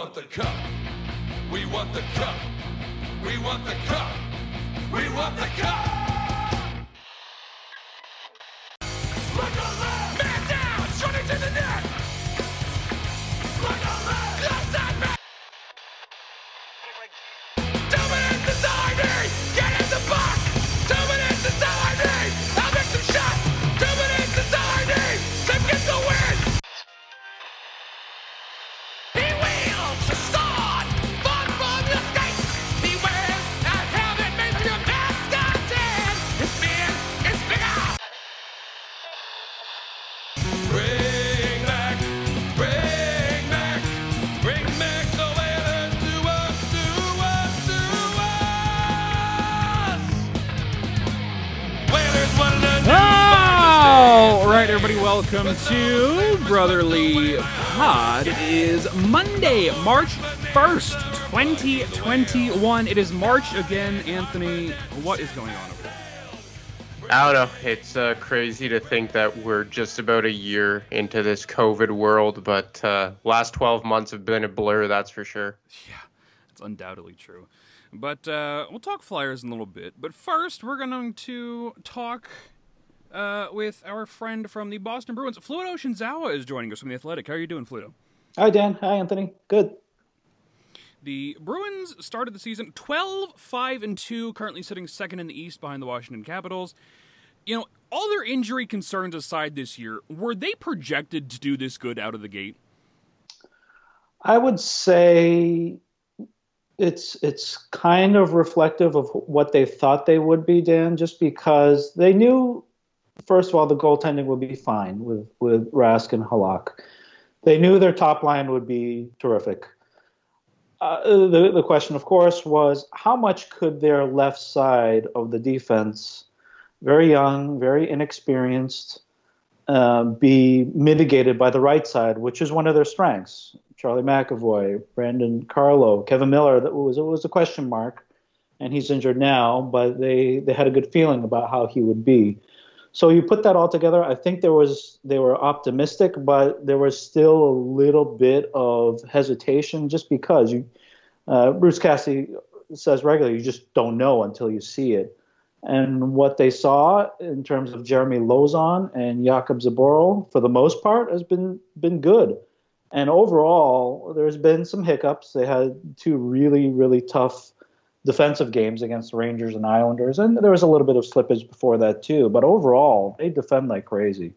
want the cup. We want the cup. We want the cup. We want the cup. Welcome to Brotherly Pod. It is Monday, March 1st, 2021. It is March again, Anthony. What is going on over there? I don't know. It's uh, crazy to think that we're just about a year into this COVID world, but uh, last 12 months have been a blur, that's for sure. Yeah, it's undoubtedly true. But uh, we'll talk Flyers in a little bit. But first, we're going to talk uh, with our friend from the Boston Bruins. Fluto Shinzawa is joining us from The Athletic. How are you doing, Fluido? Hi, Dan. Hi, Anthony. Good. The Bruins started the season 12 5 and 2, currently sitting second in the East behind the Washington Capitals. You know, all their injury concerns aside this year, were they projected to do this good out of the gate? I would say it's it's kind of reflective of what they thought they would be, Dan, just because they knew first of all the goaltending would be fine with with Rask and Halak. They knew their top line would be terrific. Uh, the the question, of course, was how much could their left side of the defense, very young, very inexperienced, um, be mitigated by the right side, which is one of their strengths. Charlie McAvoy, Brandon Carlo, Kevan Miller. That was was a question mark, and he's injured now. But they they had a good feeling about how he would be. So you put that all together. I think there was they were optimistic, but there was still a little bit of hesitation, just because you uh, Bruce Cassidy says regularly, you just don't know until you see it. And what they saw in terms of Jeremy Lauzon and Jakub Zboril, for the most part, has been been good. And overall, there's been some hiccups. They had two really, really tough defensive games against the Rangers and Islanders, and there was a little bit of slippage before that too. But overall, they defend like crazy,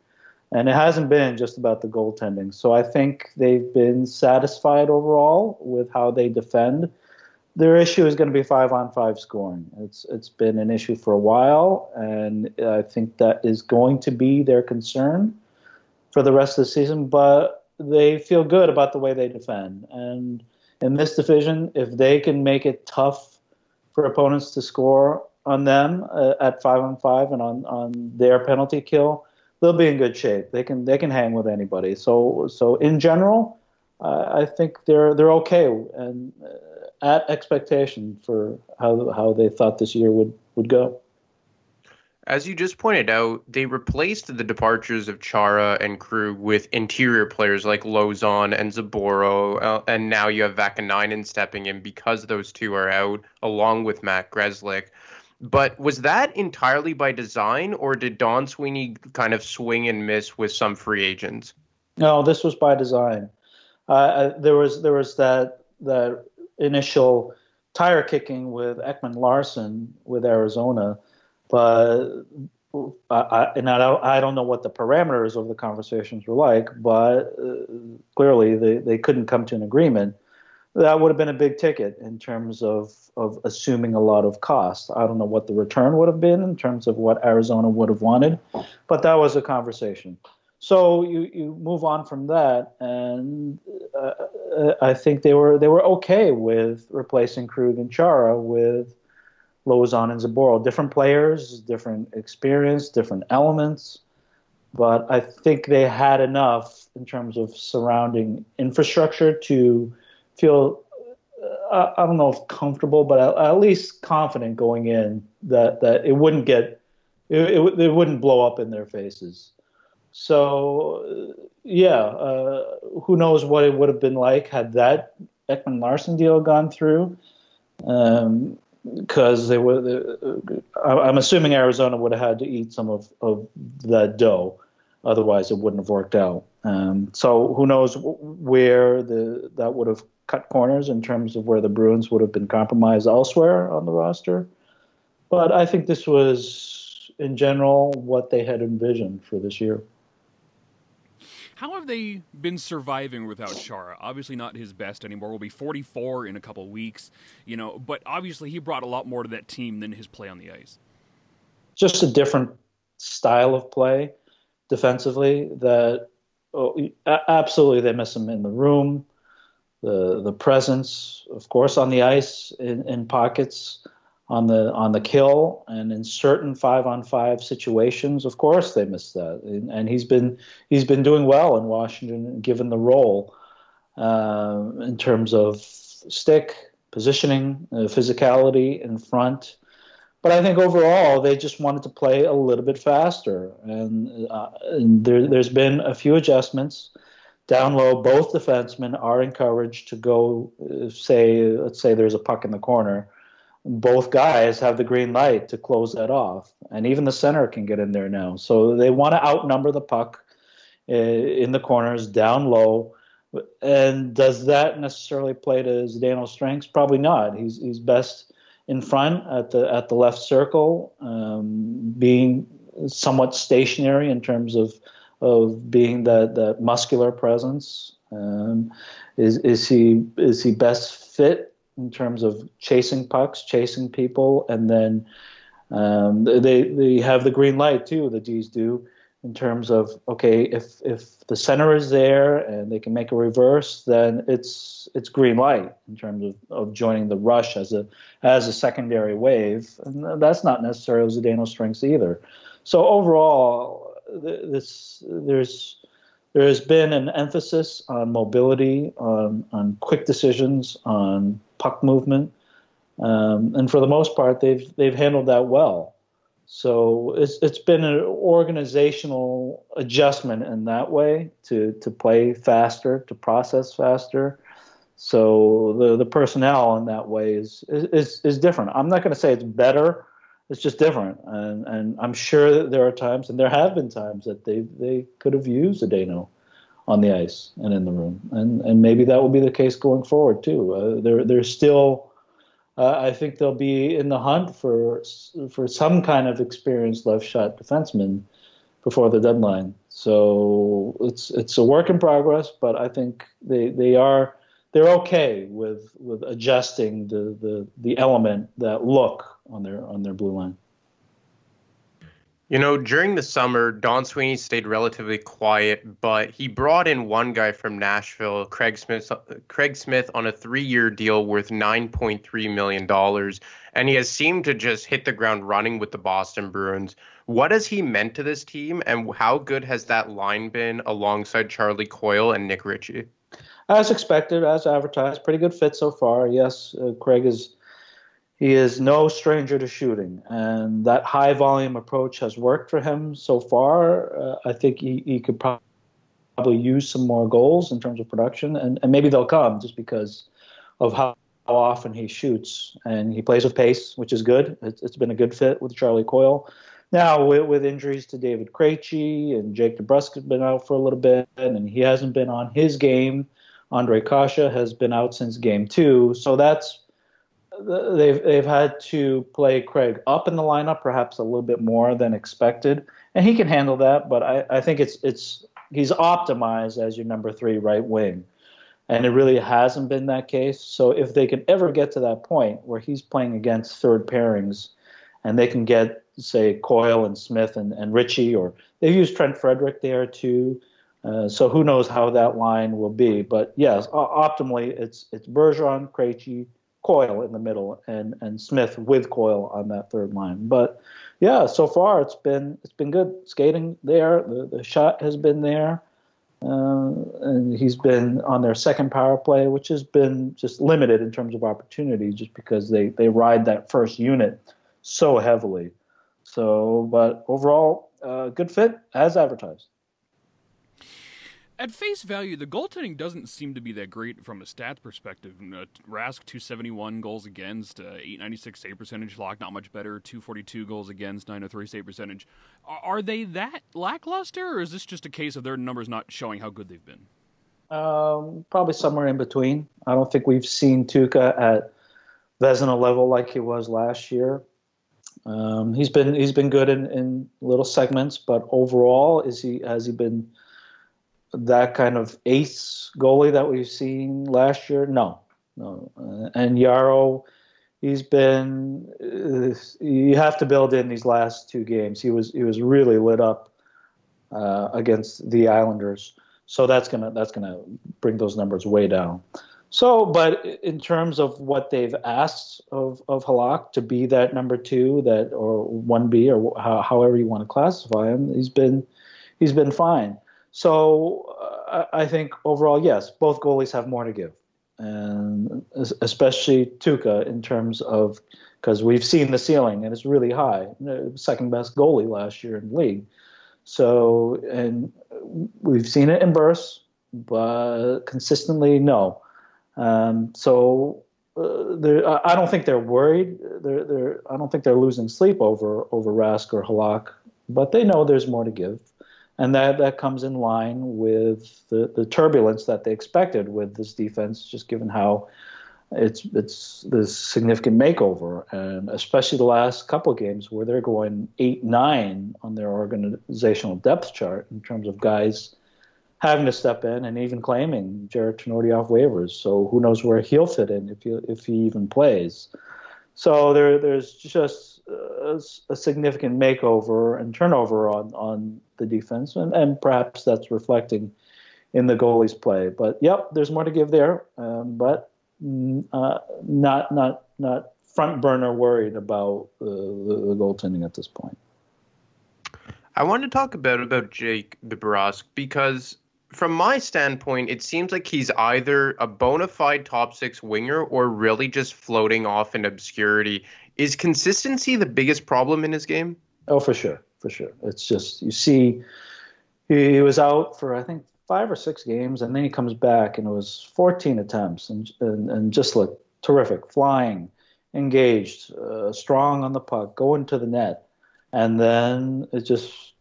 and it hasn't been just about the goaltending. So I think they've been satisfied overall with how they defend. Their issue is going to be five on five scoring. It's it's been an issue for a while, and I think that is going to be their concern for the rest of the season. But they feel good about the way they defend. And in this division, if they can make it tough for opponents to score on them uh, at five on five and on, on their penalty kill, they'll be in good shape. They can they can hang with anybody. So so in general, uh, I think they're they're okay and uh, at expectation for how how they thought this year would would go. As you just pointed out, they replaced the departures of Chara and Krug with interior players like Lauzon and Zboril, uh, and now you have Vaakanainen stepping in because those two are out, along with Matt Grzelcyk. But was that entirely by design, or did Don Sweeney kind of swing and miss with some free agents? No, this was by design. Uh, there was there was that that initial tire kicking with Ekman-Larsson with Arizona but I, and I don't, I don't know what the parameters of the conversations were like, but uh, clearly they, they couldn't come to an agreement. That would have been a big ticket in terms of, of assuming a lot of cost. I don't know what the return would have been in terms of what Arizona would have wanted, but that was a conversation. So you, you move on from that, and uh, I think they were they were okay with replacing Krug and Chara with Lauzon and Zboril. Different players, different experience, different elements. But I think they had enough in terms of surrounding infrastructure to feel, uh, I don't know if comfortable, but at, at, least confident going in that, that it wouldn't get, it, it, it wouldn't blow up in their faces. So, yeah, uh, who knows what it would have been like had that Ekman-Larsson deal gone through, because they were, uh, I'm assuming Arizona would have had to eat some of, of that dough, otherwise it wouldn't have worked out. Um, so who knows where the that would have cut corners in terms of where the Bruins would have been compromised elsewhere on the roster. But I think this was, in general, what they had envisioned for this year. How have they been surviving without Chara? Obviously, not his best anymore. Will be 44 in a couple weeks, you know. But obviously, he brought a lot more to that team than his play on the ice. Just a different style of play defensively. That oh, absolutely they miss him in the room the the presence, of course, on the ice in, in pockets, on the on the kill, and in certain five on five situations, of course, they miss that. And, and he's been he's been doing well in Washington, given the role uh, in terms of stick positioning, uh, physicality in front. But I think overall they just wanted to play a little bit faster, and, uh, and there, there's been a few adjustments down low, both defensemen are encouraged to go, uh, say, let's say there's a puck in the corner. Both guys have the green light to close that off. And even the center can get in there now. So they want to outnumber the puck uh, in the corners, down low. And does that necessarily play to Zdeno's strengths? Probably not. He's, he's best in front at the at the left circle, um, being somewhat stationary in terms of of being that that muscular presence? Um, is is he is he best fit in terms of chasing pucks, chasing people, and then um, they they have the green light too. The D's do in terms of okay, if if the center is there and they can make a reverse, then it's it's green light in terms of, of joining the rush as a as a secondary wave, and that's not necessarily Zdeno's strengths either. So overall, this there's there has been an emphasis on mobility, on on quick decisions, on puck movement, um, and for the most part, they've they've handled that well. So it's it's been an organizational adjustment in that way to to play faster, to process faster. So the the personnel in that way is is is different. I'm not going to say it's better it's just different. And and I'm sure that there are times, and there have been times that they they could have used Zdeno on the ice and in the room, and and maybe that will be the case going forward too. Uh, they're they're still. Uh, I think they'll be in the hunt for for some kind of experienced left shot defenseman before the deadline. So it's it's a work in progress, but I think they they are they're okay with with adjusting the the the element that look on their on their blue line. You know, during the summer, Don Sweeney stayed relatively quiet, but he brought in one guy from Nashville, Craig Smith, Craig Smith, on a three-year deal worth 9.3 million dollars, and he has seemed to just hit the ground running with the Boston Bruins. What has he meant to this team, and how good has that line been alongside Charlie Coyle and Nick Ritchie? As expected, as advertised, pretty good fit so far. Yes, uh, Craig is he is no stranger to shooting, and that high volume approach has worked for him so far. Uh, I think he, he could probably use some more goals in terms of production, and, and maybe they'll come just because of how, how often he shoots. And he plays with pace, which is good. It's, it's been a good fit with Charlie Coyle. Now, with, with injuries to David Krejci and Jake DeBrusk has been out for a little bit, and he hasn't been on his game. Ondrej Kase has been out since game two, so that's they've they've had to play Craig up in the lineup perhaps a little bit more than expected, and he can handle that. But I, I think it's it's he's optimized as your number three right wing, and it really hasn't been that case. So if they can ever get to that point where he's playing against third pairings, and they can get say Coyle and Smith and, and Ritchie, or they've used Trent Frederic there too. Uh, so who knows how that line will be? But yes, optimally, it's it's Bergeron, Krejci, Coyle in the middle and and Smith with Coyle on that third line. But yeah, so far it's been it's been good skating there. The the shot has been there. Uh, and he's been on their second power play, which has been just limited in terms of opportunity, just because they they ride that first unit so heavily. So, but overall, uh, good fit as advertised At face value, the goaltending doesn't seem to be that great from a stats perspective. Rask 271 goals against, uh, 896 save percentage, Lock not much better, 242 goals against, 903 save percentage. Are, are they that lackluster, or is this just a case of their numbers not showing how good they've been? Um, probably somewhere in between. I don't think we've seen Tuukka at Vezina level like he was last year. Um, he's been he's been good in, in little segments, but overall, is he has he been that kind of ace goalie that we've seen last year? No, no. And Jaro, he's been. Uh, you have to build in these last two games. He was he was really lit up uh, against the Islanders, so that's gonna that's gonna bring those numbers way down. So, but in terms of what they've asked of of Halak to be that number two, that or one B, or how, however you want to classify him, he's been he's been fine. So uh, I think overall, yes, both goalies have more to give, and especially Tuukka in terms of because we've seen the ceiling and it's really high, second best goalie last year in the league. So and we've seen it in bursts, but consistently no. Um, so uh, I don't think they're worried. They're, they're, I don't think they're losing sleep over over Rask or Halak, but they know there's more to give, and that that comes in line with the, the turbulence that they expected with this defense, just given how it's it's this significant makeover, and especially the last couple games where they're going eight nine on their organizational depth chart in terms of guys having to step in and even claiming Jared Tinordi off waivers. So who knows where he'll fit in if he if he even plays. So there there's just a, a significant makeover and turnover on on the defense, and, and perhaps that's reflecting in the goalie's play. But yep, there's more to give there, um, but uh, not not not front burner worried about uh, the, the goaltending at this point. I want to talk about about Jake DeBrusk because from my standpoint, it seems like he's either a bona fide top six winger or really just floating off in obscurity. Is consistency the biggest problem in his game? Oh, for sure, for sure. It's just you see, he, he was out for I think five or six games, and then he comes back and it was 14 attempts and and, and just looked terrific, flying, engaged, uh, strong on the puck, going to the net, and then it just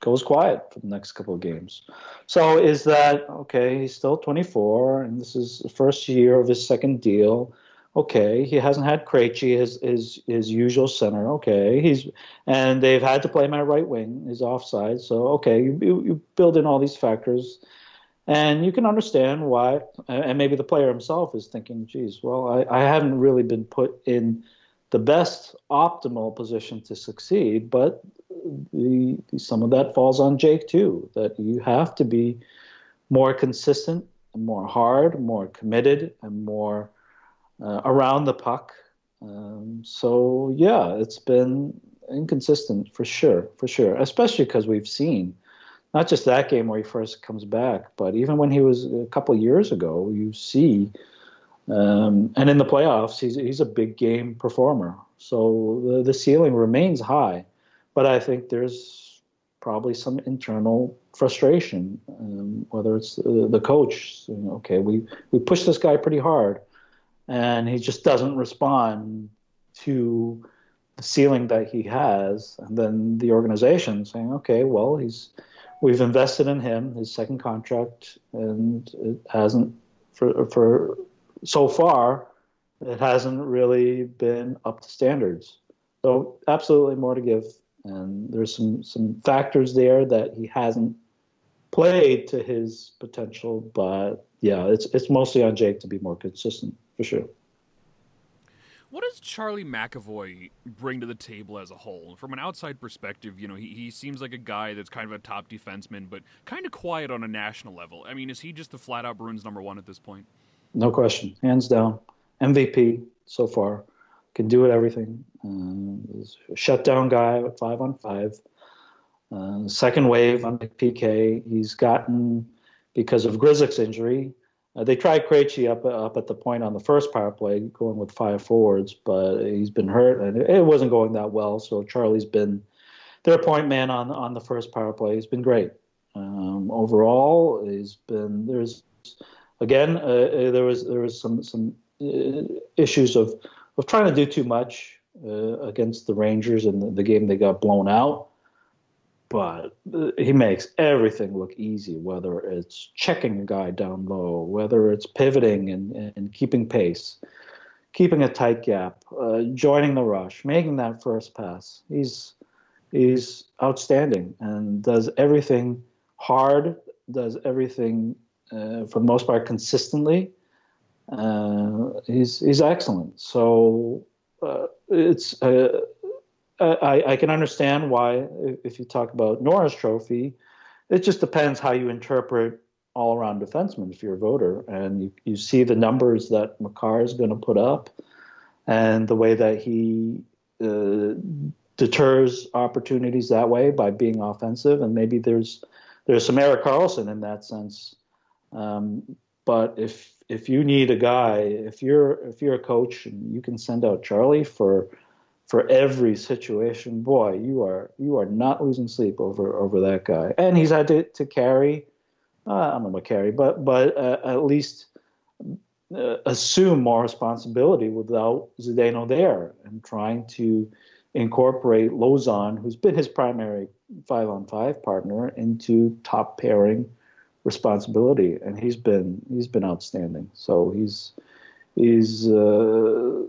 goes quiet for the next couple of games. So is that okay? He's still 24, and this is the first year of his second deal. Okay, he hasn't had Krejci, his his his usual center. Okay, he's and they've had to play my right wing, his offside. So okay, you, you, you build in all these factors, and you can understand why. And maybe the player himself is thinking, "Geez, well, I, I haven't really been put in." the best optimal position to succeed, but the, some of that falls on Jake too. That you have to be more consistent, more hard, more committed, and more uh, around the puck. Um, so yeah, it's been inconsistent for sure, for sure. Especially because we've seen not just that game where he first comes back, but even when he was a couple years ago, you see. Um, and in the playoffs, he's he's a big game performer. So the, the ceiling remains high but I think there's probably some internal frustration, um, whether it's the, the coach. Saying, okay, we we push this guy pretty hard, and he just doesn't respond to the ceiling that he has, and then the organization saying, okay, well, he's we've invested in him, his second contract, and it hasn't for for so far, it hasn't really been up to standards. So absolutely more to give and there's some some factors there that he hasn't played to his potential. But yeah, it's it's mostly on Jake to be more consistent for sure. What does Charlie McAvoy bring to the table as a whole? From an outside perspective, you know, he, he seems like a guy that's kind of a top defenseman, but kind of quiet on a national level. I mean, is he just the flat out Bruins number one at this point? No question, hands down, MVP so far can do it everything. Uh, shutdown guy at five on five. Uh, second wave on the PK. He's gotten because of Grzelcyk's injury. Uh, they tried Krejci up up at the point on the first power play, going with five forwards, but he's been hurt and it wasn't going that well. So Charlie's been their point man on on the first power play. He's been great, Um, overall, he's been there's again uh, there was there was some some uh, issues of of trying to do too much uh, against the Rangers in the, the, game they got blown out. But he makes everything look easy, whether it's checking a guy down low, whether it's pivoting and, and keeping pace, keeping a tight gap, uh, joining the rush, making that first pass. He's he's outstanding and does everything hard, does everything uh, for the most part consistently. Uh, he's he's excellent. So uh, it's uh, I, I can understand why if you talk about Norris Trophy, it just depends how you interpret all around defenseman. If you're a voter and you, you see the numbers that Makar is going to put up and the way that he uh, deters opportunities that way by being offensive and maybe there's there's some Erik Karlsson in that sense. Um, but if if you need a guy, if you're if you're a coach and you can send out Charlie for for every situation, boy, you are you are not losing sleep over over that guy. And he's had to, to carry, uh, I don't know about carry, but but uh, at least uh, assume more responsibility without Zdeno there and trying to incorporate Lauzon, who's been his primary five on five partner, into top pairing responsibility, and he's been he's been outstanding. So he's he's uh,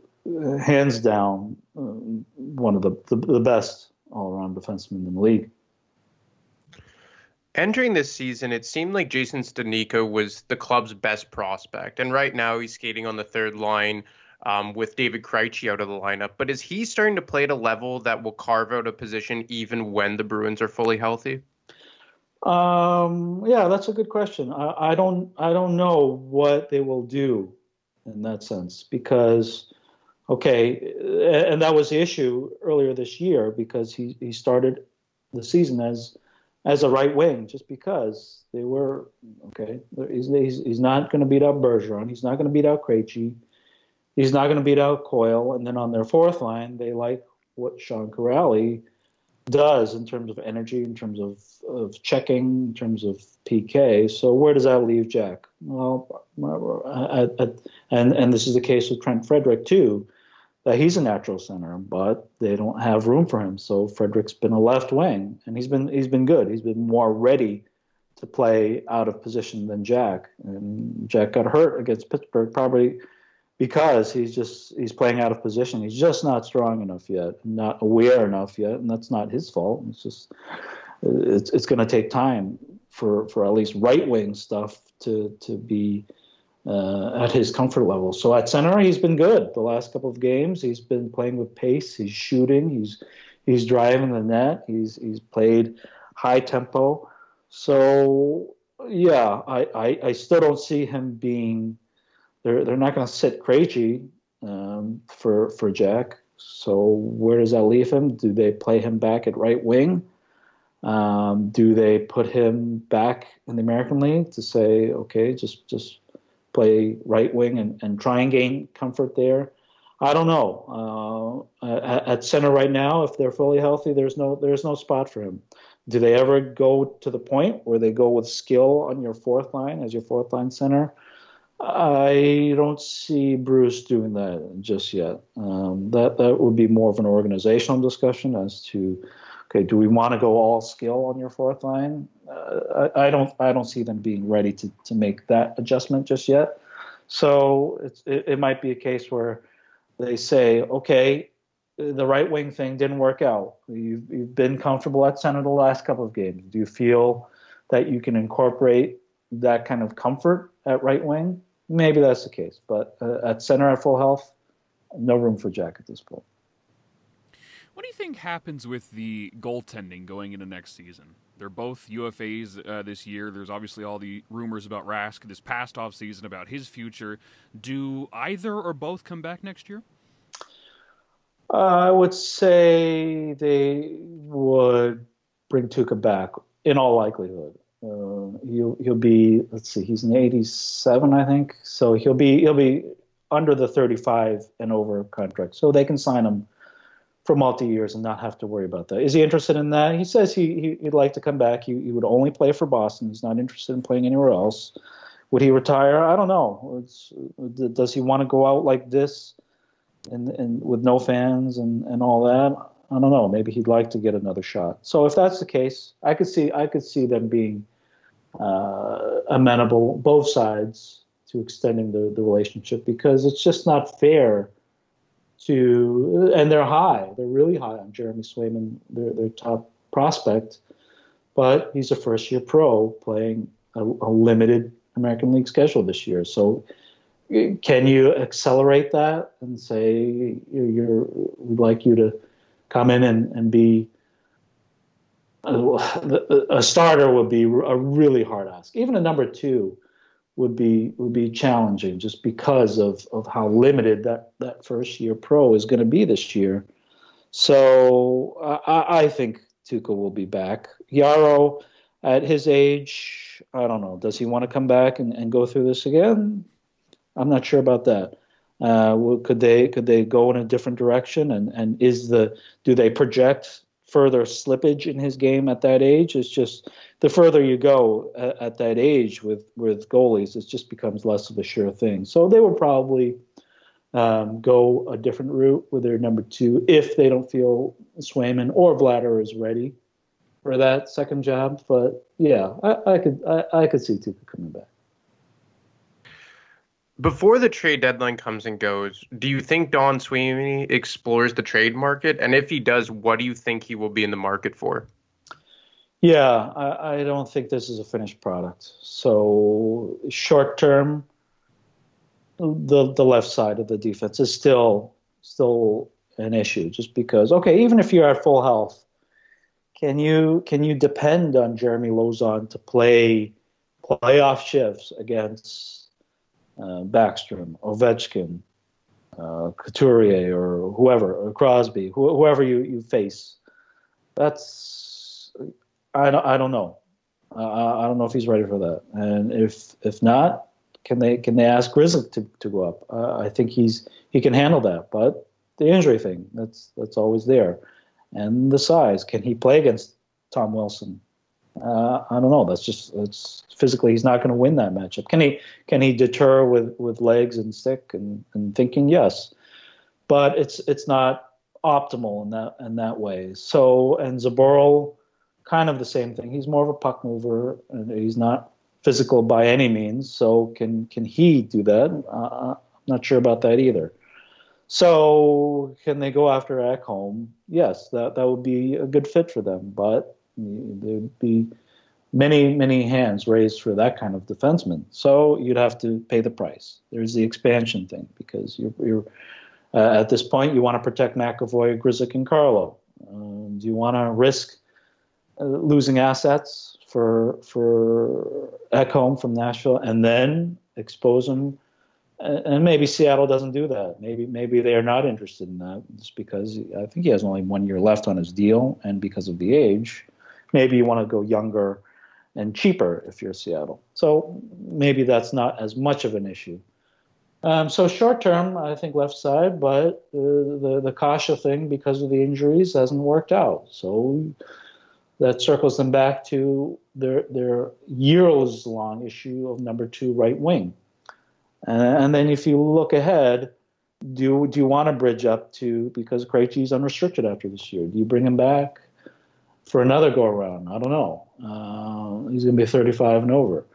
hands down uh, one of the, the, the best all around defensemen in the league. Entering this season, it seemed like Jason Studnicka was the club's best prospect, and right now he's skating on the third line um, with David Krejci out of the lineup. But is he starting to play at a level that will carve out a position even when the Bruins are fully healthy? Um, yeah, that's a good question. I, I, don't I don't know what they will do in that sense because okay, and that was the issue earlier this year because he, he started the season as as a right wing just because they were okay. He's he's, he's not going to beat out Bergeron. He's not going to beat out Krejci. He's not going to beat out Coyle. And then on their fourth line, they like what Sean Kuraly does in terms of energy, in terms of, of checking, in terms of PK. So where does that leave Jack? Well, I, I, and and this is the case with Trent Frederic too, that he's a natural center, but they don't have room for him. So Frederic's been a left wing, and he's been he's been good. He's been more ready to play out of position than Jack. And Jack got hurt against Pittsburgh, probably because he's just he's playing out of position. He's just not strong enough yet, not aware enough yet, and that's not his fault. It's just it's it's going to take time for for at least right wing stuff to to be uh, at his comfort level. So at center, he's been good the last couple of games. He's been playing with pace. He's shooting. He's he's driving the net. He's he's played high tempo. So yeah, I, I, I still don't see him being they're they're not going to sit Krejci um, for for Jack. So where does that leave him? Do they play him back at right wing? Um, do they put him back in the American League to say, okay, just just play right wing and, and try and gain comfort there? I don't know. Uh, at, at, center right now, if they're fully healthy, there's no there's no spot for him. Do they ever go to the point where they go with skill on your fourth line as your fourth line center? I don't see Bruce doing that just yet. Um, that that would be more of an organizational discussion as to, okay, do we want to go all skill on your fourth line? Uh, I, I, don't I don't see them being ready to to make that adjustment just yet. So it, it might be a case where they say, okay, the right wing thing didn't work out. You've, you've been comfortable at center the last couple of games. Do you feel that you can incorporate that kind of comfort at right wing? maybe that's the case. But uh, at center at full health, no room for Jack at this point. What do you think happens with the goaltending going into next season? They're both UFAs uh, this year. There's obviously all the rumors about Rask this past off season about his future. Do either or both come back next year? I would say they would bring Tuukka back in all likelihood. Uh, he'll he'll be let's see, he's an 87, I think. So he'll be he'll be under the 35 and over contract. So they can sign him for multi years and not have to worry about that. Is he interested in that? He says he, he would like to come back. He, he would only play for Boston. He's not interested in playing anywhere else. Would he retire? I don't know. It's, does he want to go out like this, and, and with no fans and, and all that? I don't know. Maybe he'd like to get another shot. So if that's the case, I could see I could see them being uh, amenable, both sides, to extending the, the relationship because it's just not fair to and they're high. They're really high on Jeremy Swayman, their their top prospect, but he's a first year pro playing a, a limited American League schedule this year. So can you accelerate that and say you're, we'd like you to come in and, and be a, a starter would be a really hard ask. Even a number two would be would be challenging just because of, of how limited that, that first year pro is going to be this year. So I, I think Tuukka will be back. Jaro, at his age, I don't know. Does he want to come back and, and go through this again? I'm not sure about that. Uh, could they could they go in a different direction? And and is the do they project further slippage in his game at that age? It's just the further you go at, at that age with with goalies, it just becomes less of a sure thing. So they would probably um, go a different route with their number two if they don't feel Swayman or Vladar is ready for that second job. But yeah, I, I could I, I could see Tuukka coming back. Before the trade deadline comes and goes, do you think Don Sweeney explores the trade market? And if he does, what do you think he will be in the market for? Yeah, I, I don't think this is a finished product. So short term, the the left side of the defense is still still an issue, just because okay, even if you're at full health, can you can you depend on Jeremy Lauzon to play playoff shifts against uh, Backstrom, Ovechkin, uh, Couturier, or whoever, or Crosby, wh- whoever you, you face. That's I don't I don't know. Uh, I don't know if he's ready for that. And if if not, can they can they ask Grzelcyk to, to go up? Uh, I think he's he can handle that. But the injury thing that's that's always there, and the size. Can he play against Tom Wilson? Uh, I don't know. That's just it's physically he's not going to win that matchup. Can he? Can he deter with with legs and stick and, and thinking? Yes, but it's it's not optimal in that in that way. So and Zboril, kind of the same thing. He's more of a puck mover and he's not physical by any means. So can can he do that? Uh, I'm not sure about that either. So can they go after Ekholm? Yes, that that would be a good fit for them, but There'd be many, many hands raised for that kind of defenseman. So you'd have to pay the price. There's the expansion thing because you're, you're uh, at this point you want to protect McAvoy, Grzelcyk, and Carlo. Um, do you want to risk uh, losing assets for for Ekholm from Nashville and then expose him? And maybe Seattle doesn't do that. Maybe maybe they are not interested in that just because I think he has only one year left on his deal and because of the age maybe you want to go younger and cheaper if you're Seattle. So maybe that's not as much of an issue. Um, so short term, I think left side, but uh, the the Kase thing because of the injuries hasn't worked out. So that circles them back to their their years long issue of number two right wing. and then if you look ahead, do do you want to bridge up to because Krejci's unrestricted after this year? Do you bring him back? For another go around. I don't know. Uh, he's going to be 35 and over.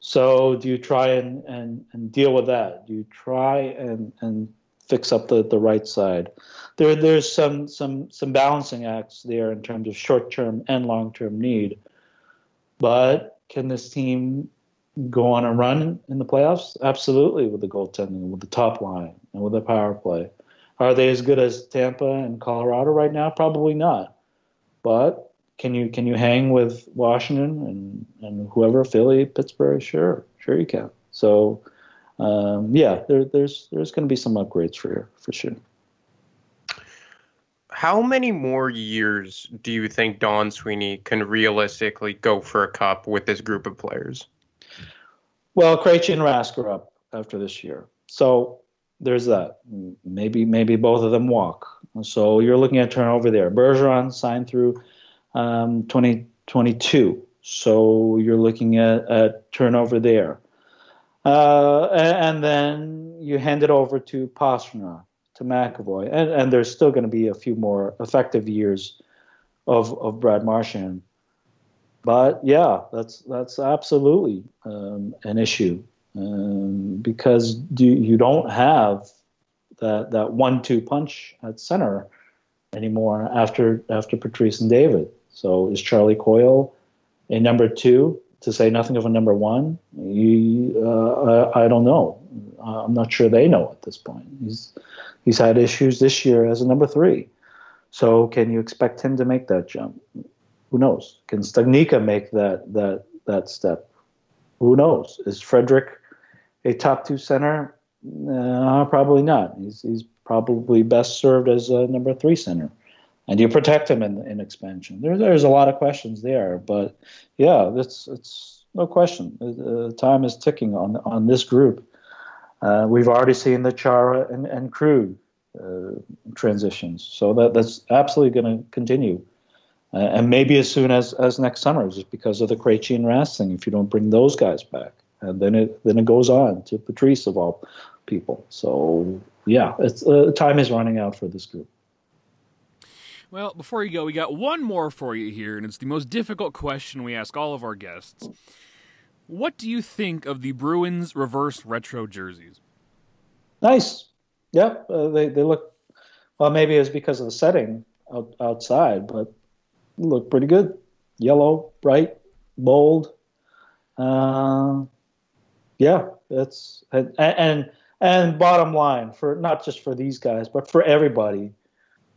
So do you try and, and, and deal with that? Do you try and, and fix up the, the right side? There there's some some some balancing acts there in terms of short term and long term need. But can this team go on a run in the playoffs? Absolutely, with the goaltending, with the top line, and with the power play. Are they as good as Tampa and Colorado right now? Probably not. But can you can you hang with Washington and and whoever Philly, Pittsburgh? Sure, sure you can. So um, yeah, there, there's there's going to be some upgrades for for sure. How many more years do you think Don Sweeney can realistically go for a cup with this group of players? Well, Krejci and Rask are up after this year, so there's that. Maybe maybe both of them walk. So you're looking at turnover there. Bergeron signed through um, 2022. So you're looking at, at turnover there. Uh, and, then you hand it over to Pastrnak, to McAvoy. And, and there's still going to be a few more effective years of, of Brad Marchand. But yeah, that's that's absolutely um, an issue um, because do, you don't have that that one-two punch at center anymore after after Patrice and David. So is Charlie Coyle a number two? To say nothing of a number one, he, uh, I, I, don't know. I'm not sure they know at this point. He's he's had issues this year as a number three. So can you expect him to make that jump? Who knows? Can Studnicka make that that that step? Who knows? Is Frederic a top two center? Uh, probably not. He's he's probably best served as a number three center. And you protect him in, in expansion. There, there's a lot of questions there, but yeah, it's it's no question. Uh, time is ticking on on this group. Uh, we've already seen the Chara and, and Krug uh, transitions, so that that's absolutely going to continue. Uh, and maybe as soon as, as next summer, just because of the Krejci and Rask thing, if you don't bring those guys back and then it then it goes on to Patrice of all people. So yeah, it's uh, time is running out for this group. Well, before you go, we got one more for you here, and it's the most difficult question we ask all of our guests. What do you think of the Bruins reverse retro jerseys? Nice. Yep, uh, they they look. Well, maybe it's because of the setting out, outside, but look pretty good. Yellow, bright, bold. Uh, yeah, that's and, and and bottom line for not just for these guys, but for everybody,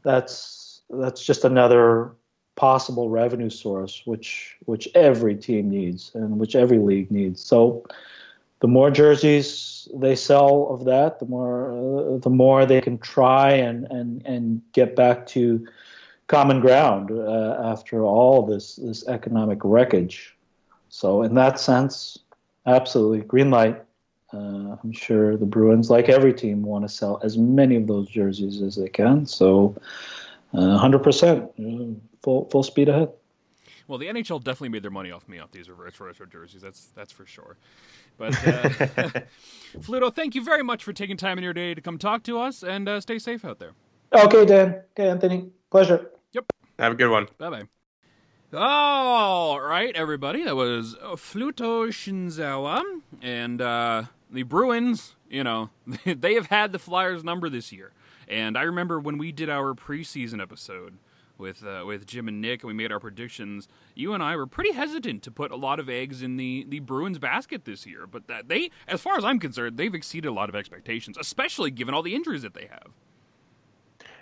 that's that's just another possible revenue source which which every team needs and which every league needs. So the more jerseys they sell of that, the more uh, the more they can try and and and get back to common ground uh, after all this this economic wreckage. So in that sense, Absolutely, green light. Uh, I'm sure the Bruins, like every team, want to sell as many of those jerseys as they can. So, 100%, uh, full full speed ahead. Well, the NHL definitely made their money off me off these retro retro jerseys. That's that's for sure. But uh, Fluto, thank you very much for taking time in your day to come talk to us, and uh, stay safe out there. Okay, Dan. Okay, Anthony. Pleasure. Yep. Have a good one. Bye bye. All right, everybody. That was Fluto Shinzawa. And uh, the Bruins, you know, they have had the Flyers number this year. And I remember when we did our preseason episode with uh, with Jim and Nick, and we made our predictions. You and I were pretty hesitant to put a lot of eggs in the, the Bruins basket this year, but that they, as far as I'm concerned, they've exceeded a lot of expectations, especially given all the injuries that they have.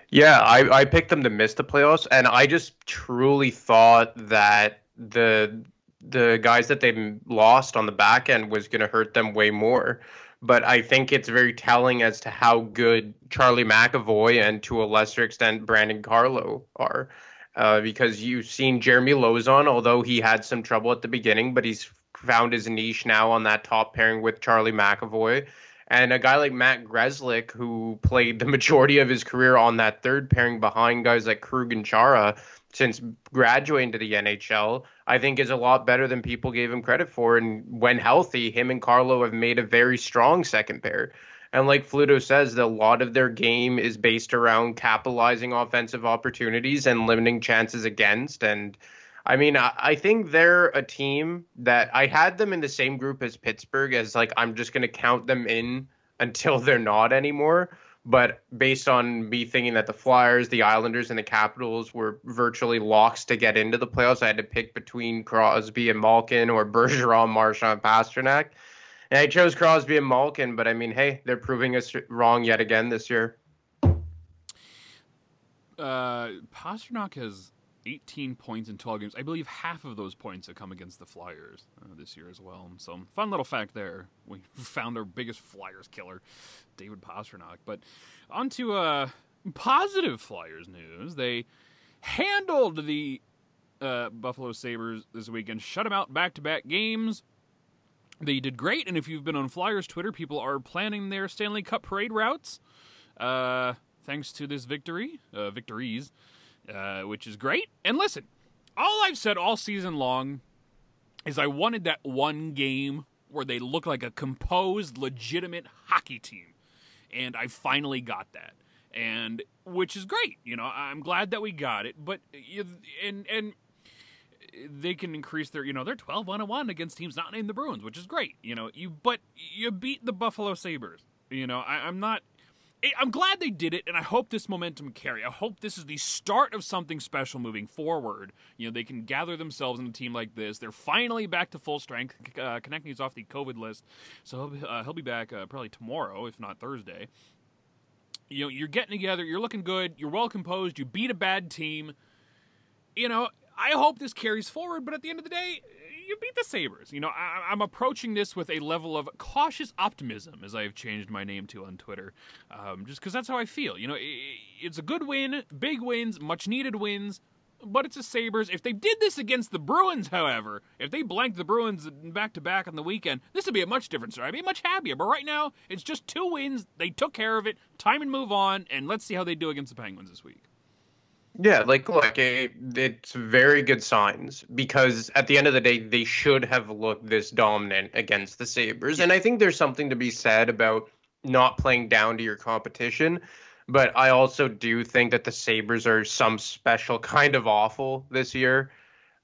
Yeah, I, I picked them to miss the playoffs, and I just truly thought that the the guys that they lost on the back end was going to hurt them way more. But I think it's very telling as to how good Charlie McAvoy and to a lesser extent Brandon Carlo are. Uh, because you've seen Jeremy Lauzon, although he had some trouble at the beginning, but he's found his niche now on that top pairing with Charlie McAvoy. And a guy like Matt Grzelcyk, who played the majority of his career on that third pairing behind guys like Krug and Chara since graduating to the NHL, I think is a lot better than people gave him credit for. And when healthy, him and Carlo have made a very strong second pair. And like Fluto says, a lot of their game is based around capitalizing offensive opportunities and limiting chances against. And I mean, I, I think they're a team that I had them in the same group as Pittsburgh as like I'm just going to count them in until they're not anymore. But based on me thinking that the Flyers, the Islanders, and the Capitals were virtually locks to get into the playoffs, I had to pick between Crosby and Malkin or Bergeron, Marchand, Pastrnak. And I chose Crosby and Malkin, but I mean, hey, they're proving us wrong yet again this year. Uh, Pastrnak has 18 points in 12 games. I believe half of those points have come against the Flyers uh, this year as well. So, fun little fact there. We found our biggest Flyers killer, David Pastrnak. But on to uh, positive Flyers news. They handled the uh, Buffalo Sabres this weekend, shut them out back to back games. They did great, and if you've been on Flyers Twitter, people are planning their Stanley Cup parade routes. Uh, thanks to this victory, uh, victories, uh, which is great. And listen, all I've said all season long is I wanted that one game where they look like a composed, legitimate hockey team, and I finally got that. And which is great, you know. I'm glad that we got it, but and and they can increase their, you know, they're 12 1 1 against teams not named the Bruins, which is great. You know, you but you beat the Buffalo Sabres. You know, I, I'm not. I'm glad they did it, and I hope this momentum carry. I hope this is the start of something special moving forward. You know, they can gather themselves in a team like this. They're finally back to full strength. Uh, is off the COVID list, so he'll, uh, he'll be back uh, probably tomorrow, if not Thursday. You know, you're getting together. You're looking good. You're well composed. You beat a bad team. You know, I hope this carries forward, but at the end of the day, you beat the Sabres. You know, I, am approaching this with a level of cautious optimism, as I've changed my name to on Twitter, um, just because that's how I feel. You know, it, it's a good win, big wins, much needed wins, but it's a Sabres. If they did this against the Bruins, however, if they blanked the Bruins back to back on the weekend, this would be a much different story. I'd be much happier. But right now, it's just two wins. They took care of it. Time and move on, and let's see how they do against the Penguins this week. Yeah, like look, it, it's very good signs because at the end of the day, they should have looked this dominant against the Sabres, and I think there's something to be said about not playing down to your competition. But I also do think that the Sabres are some special kind of awful this year.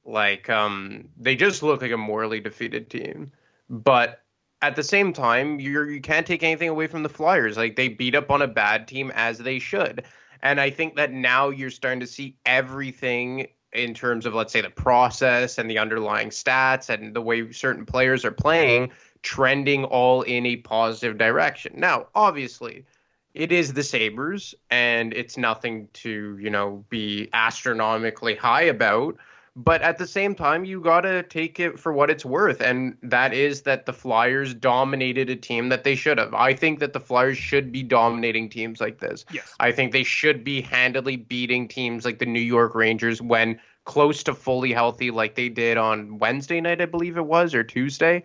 Like, um, they just look like a morally defeated team. But at the same time, you're you can't take anything away from the Flyers. Like they beat up on a bad team as they should. And I think that now you're starting to see everything in terms of, let's say, the process and the underlying stats and the way certain players are playing trending all in a positive direction. Now, obviously, it is the Sabres, and it's nothing to, you know, be astronomically high about. But at the same time, you got to take it for what it's worth. And that is that the Flyers dominated a team that they should have. I think that the Flyers should be dominating teams like this. Yes. I think they should be handily beating teams like the New York Rangers when close to fully healthy, like they did on Wednesday night, I believe it was, or Tuesday.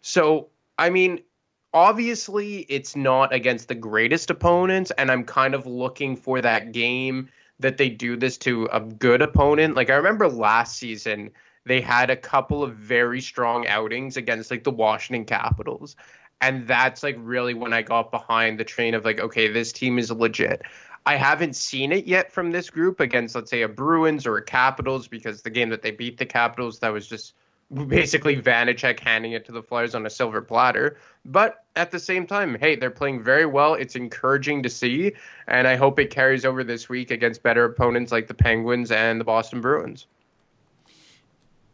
So, I mean, obviously, it's not against the greatest opponents. And I'm kind of looking for that game that they do this to a good opponent. Like I remember last season, they had a couple of very strong outings against like the Washington Capitals. And that's like really when I got behind the train of like, okay, this team is legit. I haven't seen it yet from this group against, let's say, a Bruins or a Capitals because the game that they beat the Capitals, that was just basically Vanecek handing it to the Flyers on a silver platter. But at the same time, hey, they're playing very well. It's encouraging to see, and I hope it carries over this week against better opponents like the Penguins and the Boston Bruins.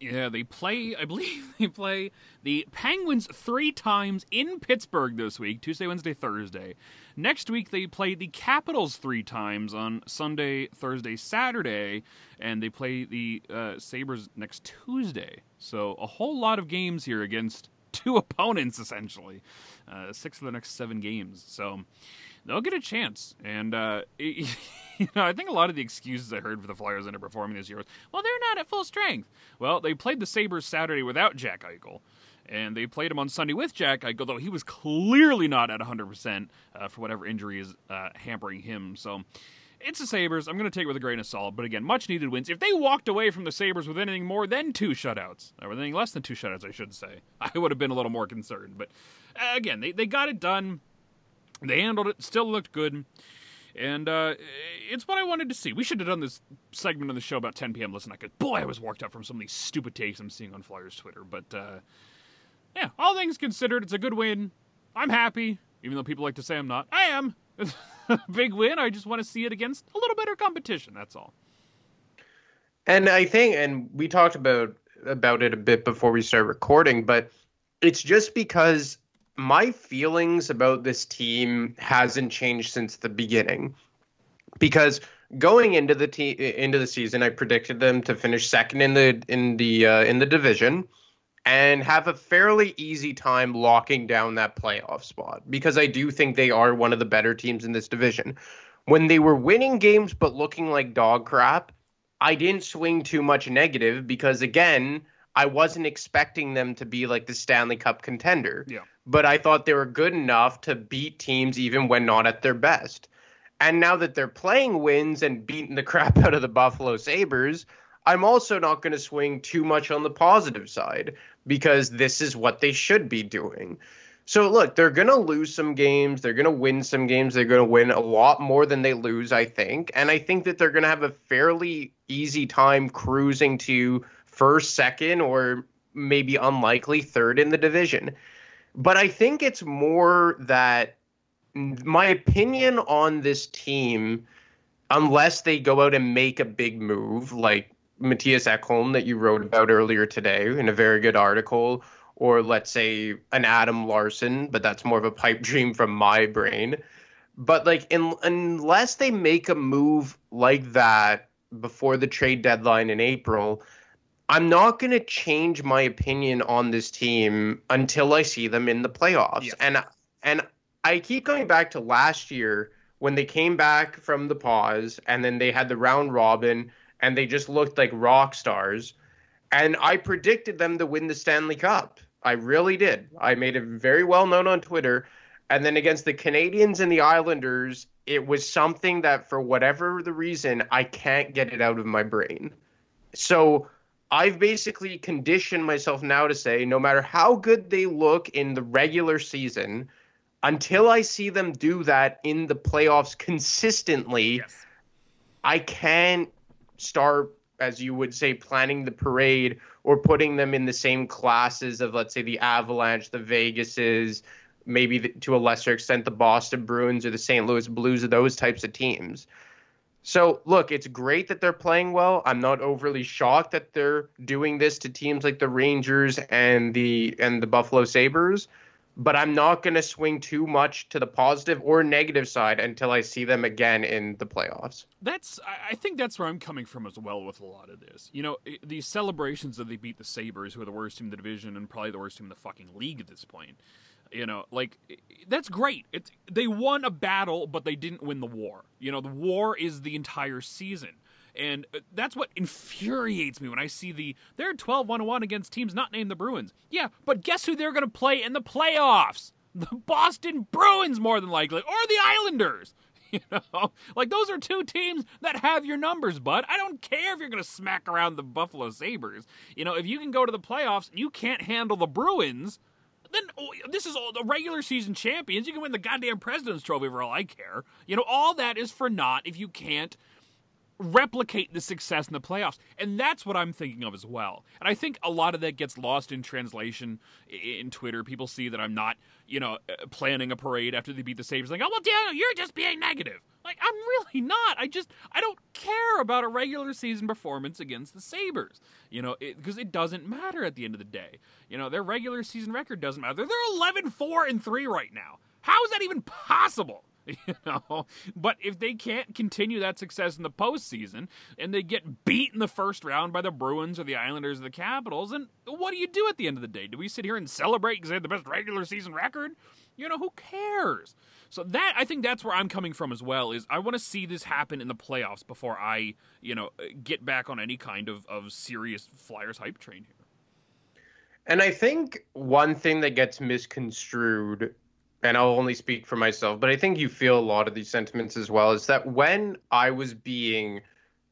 Yeah, they play, I believe they play the Penguins three times in Pittsburgh this week Tuesday, Wednesday, Thursday. Next week, they play the Capitals three times on Sunday, Thursday, Saturday, and they play the uh, Sabres next Tuesday. So, a whole lot of games here against two opponents, essentially. Uh, six of the next seven games. So, they'll get a chance. And, uh, you know, I think a lot of the excuses I heard for the Flyers underperforming this year was, well, they're not at full strength. Well, they played the Sabres Saturday without Jack Eichel. And they played him on Sunday with Jack Eichel, though he was clearly not at 100% uh, for whatever injury is uh, hampering him. So it's the Sabres. I'm going to take it with a grain of salt. But again, much needed wins. If they walked away from the Sabres with anything more than two shutouts, or anything less than two shutouts, I should say, I would have been a little more concerned. But uh, again, they, they got it done. They handled it, still looked good. And uh, it's what I wanted to see. We should have done this segment on the show about 10 p.m. Listen, I could. Boy, I was worked up from some of these stupid takes I'm seeing on Flyers Twitter. But uh, yeah, all things considered, it's a good win. I'm happy, even though people like to say I'm not. I am. a Big win. I just want to see it against a little better competition. That's all. And I think, and we talked about about it a bit before we started recording, but it's just because my feelings about this team hasn't changed since the beginning. Because going into the te- into the season, I predicted them to finish second in the in the uh, in the division and have a fairly easy time locking down that playoff spot because I do think they are one of the better teams in this division. When they were winning games but looking like dog crap, I didn't swing too much negative because again, I wasn't expecting them to be like the Stanley Cup contender. Yeah. But I thought they were good enough to beat teams even when not at their best. And now that they're playing wins and beating the crap out of the Buffalo Sabres, I'm also not going to swing too much on the positive side because this is what they should be doing. So look, they're going to lose some games, they're going to win some games, they're going to win a lot more than they lose, I think. And I think that they're going to have a fairly easy time cruising to first, second or maybe unlikely third in the division. But I think it's more that my opinion on this team, unless they go out and make a big move like Matthias Ekholm that you wrote about earlier today in a very good article, or let's say an Adam Larsson, but that's more of a pipe dream from my brain. But like, in, unless they make a move like that before the trade deadline in April, I'm not going to change my opinion on this team until I see them in the playoffs. Yes. And and I keep going back to last year when they came back from the pause and then they had the round robin and they just looked like rock stars. And I predicted them to win the Stanley Cup. I really did. I made it very well known on Twitter. And then against the Canadiens and the Islanders, it was something that, for whatever the reason, I can't get it out of my brain. So I've basically conditioned myself now to say no matter how good they look in the regular season, until I see them do that in the playoffs consistently, yes. I can't start, as you would say, planning the parade or putting them in the same classes of, let's say, the Avalanche, the Vegases, maybe the, to a lesser extent the Boston Bruins or the St. Louis Blues, or those types of teams. So look, it's great that they're playing well. I'm not overly shocked that they're doing this to teams like the Rangers and the and the Buffalo Sabres, but I'm not going to swing too much to the positive or negative side until I see them again in the playoffs. That's I think that's where I'm coming from as well with a lot of this. You know, these celebrations that they beat the Sabres, who are the worst team in the division and probably the worst team in the fucking league at this point. You know, like that's great. It's they won a battle, but they didn't win the war. You know, the war is the entire season. And uh, that's what infuriates me when I see the they're 12 1 1 against teams not named the Bruins. Yeah, but guess who they're going to play in the playoffs? The Boston Bruins, more than likely, or the Islanders. You know, like those are two teams that have your numbers, bud. I don't care if you're going to smack around the Buffalo Sabres. You know, if you can go to the playoffs you can't handle the Bruins, then oh, this is all the regular season champions. You can win the goddamn President's Trophy for all I care. You know, all that is for naught if you can't replicate the success in the playoffs. And that's what I'm thinking of as well. And I think a lot of that gets lost in translation in Twitter. People see that I'm not, you know, uh, planning a parade after they beat the Sabres. Like, oh, well, Daniel, you're just being negative. Like, I'm really not. I just, I don't care about a regular season performance against the Sabres, you know, because it, it, doesn't matter at the end of the day. You know, their regular season record doesn't matter. They're 11 4 and 3 right now. How is that even possible? you know. But if they can't continue that success in the postseason and they get beat in the first round by the Bruins or the Islanders or the Capitals, then what do you do at the end of the day? Do we sit here and celebrate because they had the best regular season record? You know, who cares? So that I think that's where I'm coming from as well. Is I want to see this happen in the playoffs before I, you know, get back on any kind of of serious Flyers hype train here. And I think one thing that gets misconstrued and I'll only speak for myself, but I think you feel a lot of these sentiments as well, is that when I was being,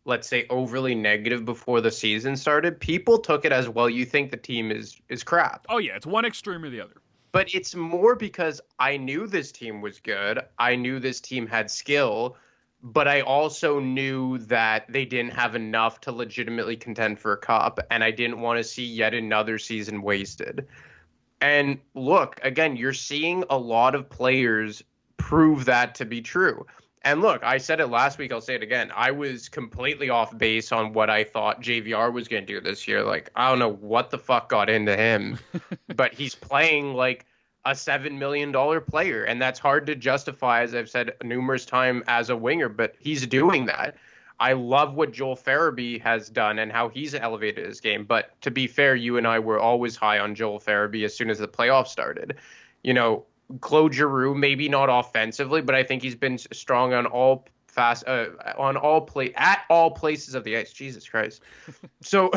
let's say, overly negative before the season started, people took it as well, you think the team is is crap. Oh yeah, it's one extreme or the other. But it's more because I knew this team was good. I knew this team had skill, but I also knew that they didn't have enough to legitimately contend for a cup, and I didn't want to see yet another season wasted. And look, again, you're seeing a lot of players prove that to be true. And look, I said it last week, I'll say it again. I was completely off base on what I thought JVR was going to do this year. Like, I don't know what the fuck got into him, but he's playing like a $7 million player. And that's hard to justify, as I've said numerous times, as a winger, but he's doing that. I love what Joel Farabee has done and how he's elevated his game. But to be fair, you and I were always high on Joel Farabee as soon as the playoffs started. You know, Claude Giroux, maybe not offensively, but I think he's been strong on all fast uh, on all play at all places of the ice. Jesus Christ. so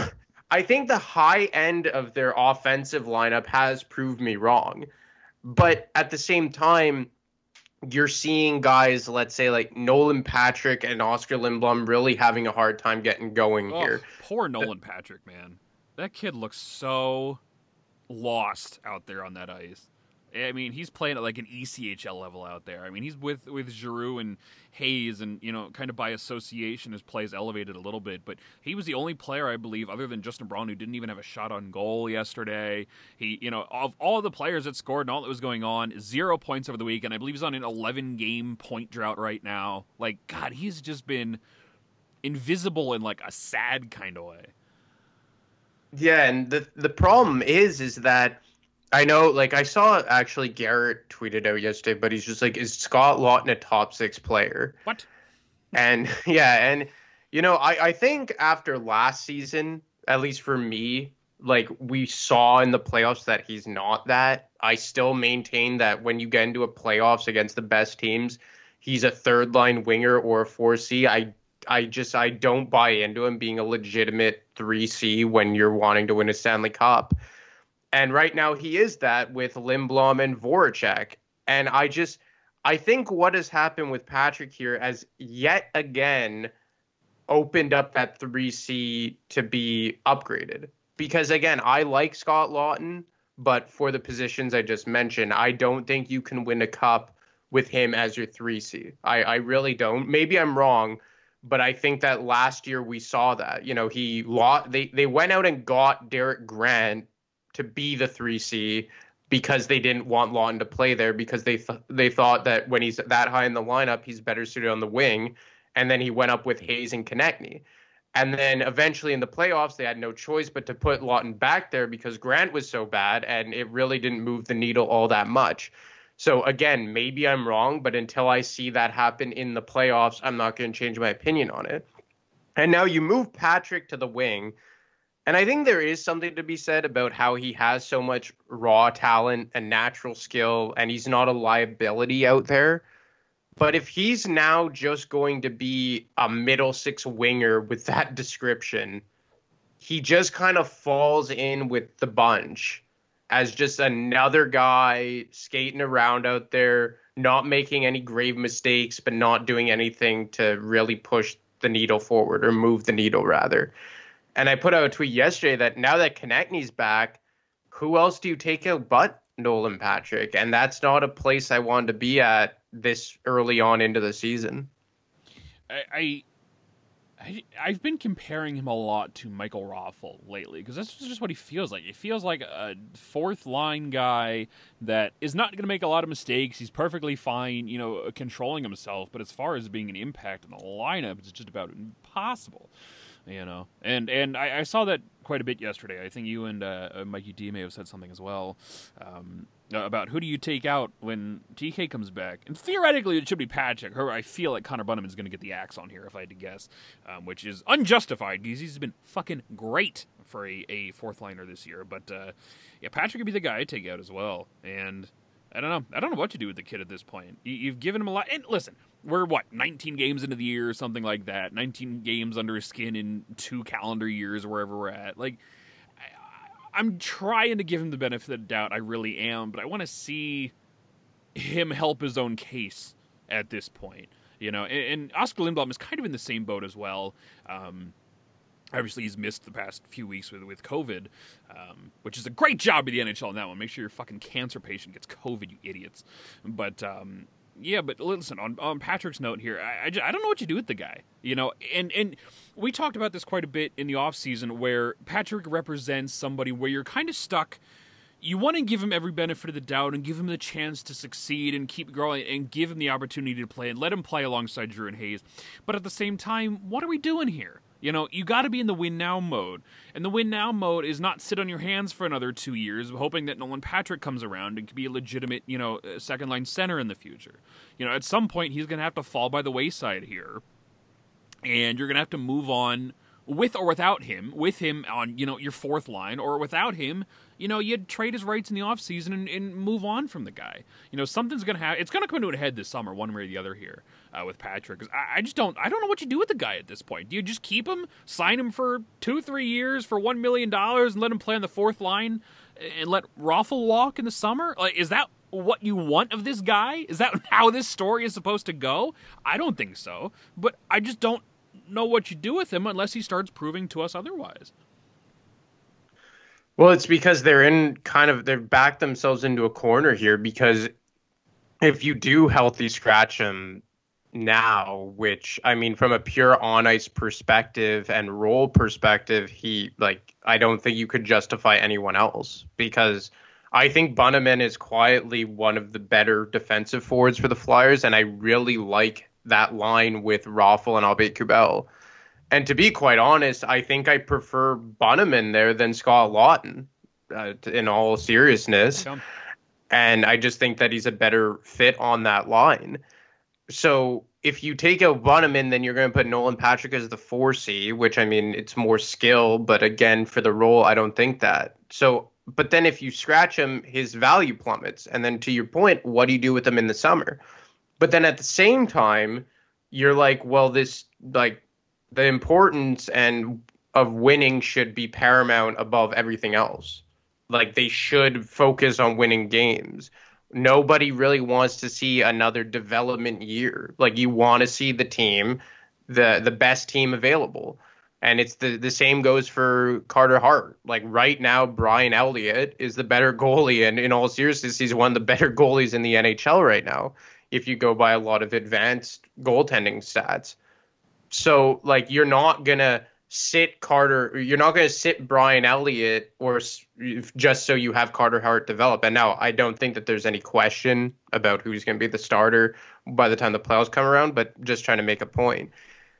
I think the high end of their offensive lineup has proved me wrong. But at the same time, you're seeing guys, let's say like Nolan Patrick and Oskar Lindblom, really having a hard time getting going Oh, here. poor Nolan Patrick, man. That kid looks so lost out there on that ice. I mean, he's playing at like an ECHL level out there. I mean, he's with with Giroux and Hayes, and you know, kind of by association, his plays elevated a little bit. But he was the only player, I believe, other than Justin Braun, who didn't even have a shot on goal yesterday. He, you know, of all the players that scored and all that was going on, zero points over the week, and I believe he's on an 11 game point drought right now. Like, God, he's just been invisible in like a sad kind of way. Yeah, and the the problem is is that I know like I saw actually Garrett tweeted out yesterday, but he's just like, is Scott Laughton a top six player? What? And yeah, and you know, I, I think after last season, at least for me, like we saw in the playoffs that he's not that. I still maintain that when you get into a playoffs against the best teams, he's a third line winger or a four C. I I just I don't buy into him being a legitimate three C when you're wanting to win a Stanley Cup. And right now he is that with Lindblom and Voracek. And I just I think what has happened with Patrick here has yet again opened up that 3C to be upgraded. Because again, I like Scott Laughton, but for the positions I just mentioned, I don't think you can win a cup with him as your 3C. I, I really don't. Maybe I'm wrong, but I think that last year we saw that. You know, he lost, they, they went out and got Derek Grant to be the 3C because they didn't want Laughton to play there because they th- they thought that when he's that high in the lineup, he's better suited on the wing. And then he went up with Hayes and Konecny. And then eventually in the playoffs, they had no choice but to put Laughton back there because Grant was so bad and it really didn't move the needle all that much. So again, maybe I'm wrong, but until I see that happen in the playoffs, I'm not going to change my opinion on it. And now you move Patrick to the wing. And I think there is something to be said about how he has so much raw talent and natural skill, and he's not a liability out there. But if he's now just going to be a middle six winger with that description, he just kind of falls in with the bunch as just another guy skating around out there, not making any grave mistakes, but not doing anything to really push the needle forward or move the needle rather. And I put out a tweet yesterday that now that Konecny's back, who else do you take out but Nolan Patrick? And that's not a place I wanted to be at this early on into the season. I, I, I've been comparing him a lot to Michael Raffl lately because that's just what he feels like. He feels like a fourth line guy that is not going to make a lot of mistakes. He's perfectly fine, you know, controlling himself. But as far as being an impact in the lineup, it's just about impossible. You know, and and I, I saw that quite a bit yesterday. I think you and uh, Mikey D may have said something as well. Um, about who do you take out when TK comes back. And theoretically, it should be Patrick. I feel like Connor Bunnaman is going to get the axe on here if I had to guess, um, which is unjustified because he's been fucking great for a, a fourth liner this year. But uh, yeah, Patrick could be the guy I take out as well. And I don't know. I don't know what to do with the kid at this point. You, you've given him a lot. And listen, we're what 19 games into the year or something like that. 19 games under his skin in two calendar years, wherever we're at. Like I'm trying to give him the benefit of the doubt. I really am, but I want to see him help his own case at this point. You know, and, and Oskar Lindblom is kind of in the same boat as well. Um, obviously, he's missed the past few weeks with with COVID, um, which is a great job of the NHL on that one. Make sure your fucking cancer patient gets COVID, you idiots. But um, yeah, but listen on on Patrick's note here, I, I, just, I, don't know what you do with the guy. You know, and and we talked about this quite a bit in the off season, where Patrick represents somebody where you're kind of stuck. You want to give him every benefit of the doubt and give him the chance to succeed and keep growing and give him the opportunity to play and let him play alongside Giroux and Hayes. But at the same time, what are we doing here? You know, you got to be in the win now mode. And the win now mode is not sit on your hands for another two years, hoping that Nolan Patrick comes around and can be a legitimate, you know, uh, second line center in the future. You know, at some point, he's going to have to fall by the wayside here. And you're going to have to move on with or without him, with him on, you know, your fourth line, or without him, you know, you'd trade his rights in the offseason and, and move on from the guy. You know, something's going to happen. It's going to come to a head this summer, one way or the other here uh, with Patrick. Cause I, I, just don't, I don't know what you do with the guy at this point. Do you just keep him, sign him for two, three years for $1 million and let him play on the fourth line and let Raffl walk in the summer? Like, is that what you want of this guy? Is that how this story is supposed to go? I don't think so. But I just don't know what you do with him unless he starts proving to us otherwise. Well, it's because they're in kind of they've backed themselves into a corner here because if you do healthy scratch him now, which I mean from a pure on ice perspective and role perspective, he like I don't think you could justify anyone else because I think Bunnaman is quietly one of the better defensive forwards for the Flyers, and I really like that line with Raffl and Aube-Kubel. And to be quite honest, I think I prefer Bunnaman there than Scott Laughton, uh, in all seriousness. And I just think that he's a better fit on that line. So if you take out Bunnaman, then you're going to put Nolan Patrick as the 4C, which I mean, it's more skill, but again, for the role, I don't think that. So, but then if you scratch him, his value plummets. And then to your point, what do you do with him in the summer? But then at the same time, you're like, well, this, like, the importance and of winning should be paramount above everything else. Like they should focus on winning games. Nobody really wants to see another development year. Like you want to see the team, the the best team available. And it's the the same goes for Carter Hart. Like right now, Brian Elliott is the better goalie, and in all seriousness, he's one of the better goalies in the NHL right now. If you go by a lot of advanced goaltending stats, so like you're not gonna sit Carter, you're not gonna sit Brian Elliott or just so you have Carter Hart develop. And now I don't think that there's any question about who's gonna be the starter by the time the playoffs come around. But just trying to make a point.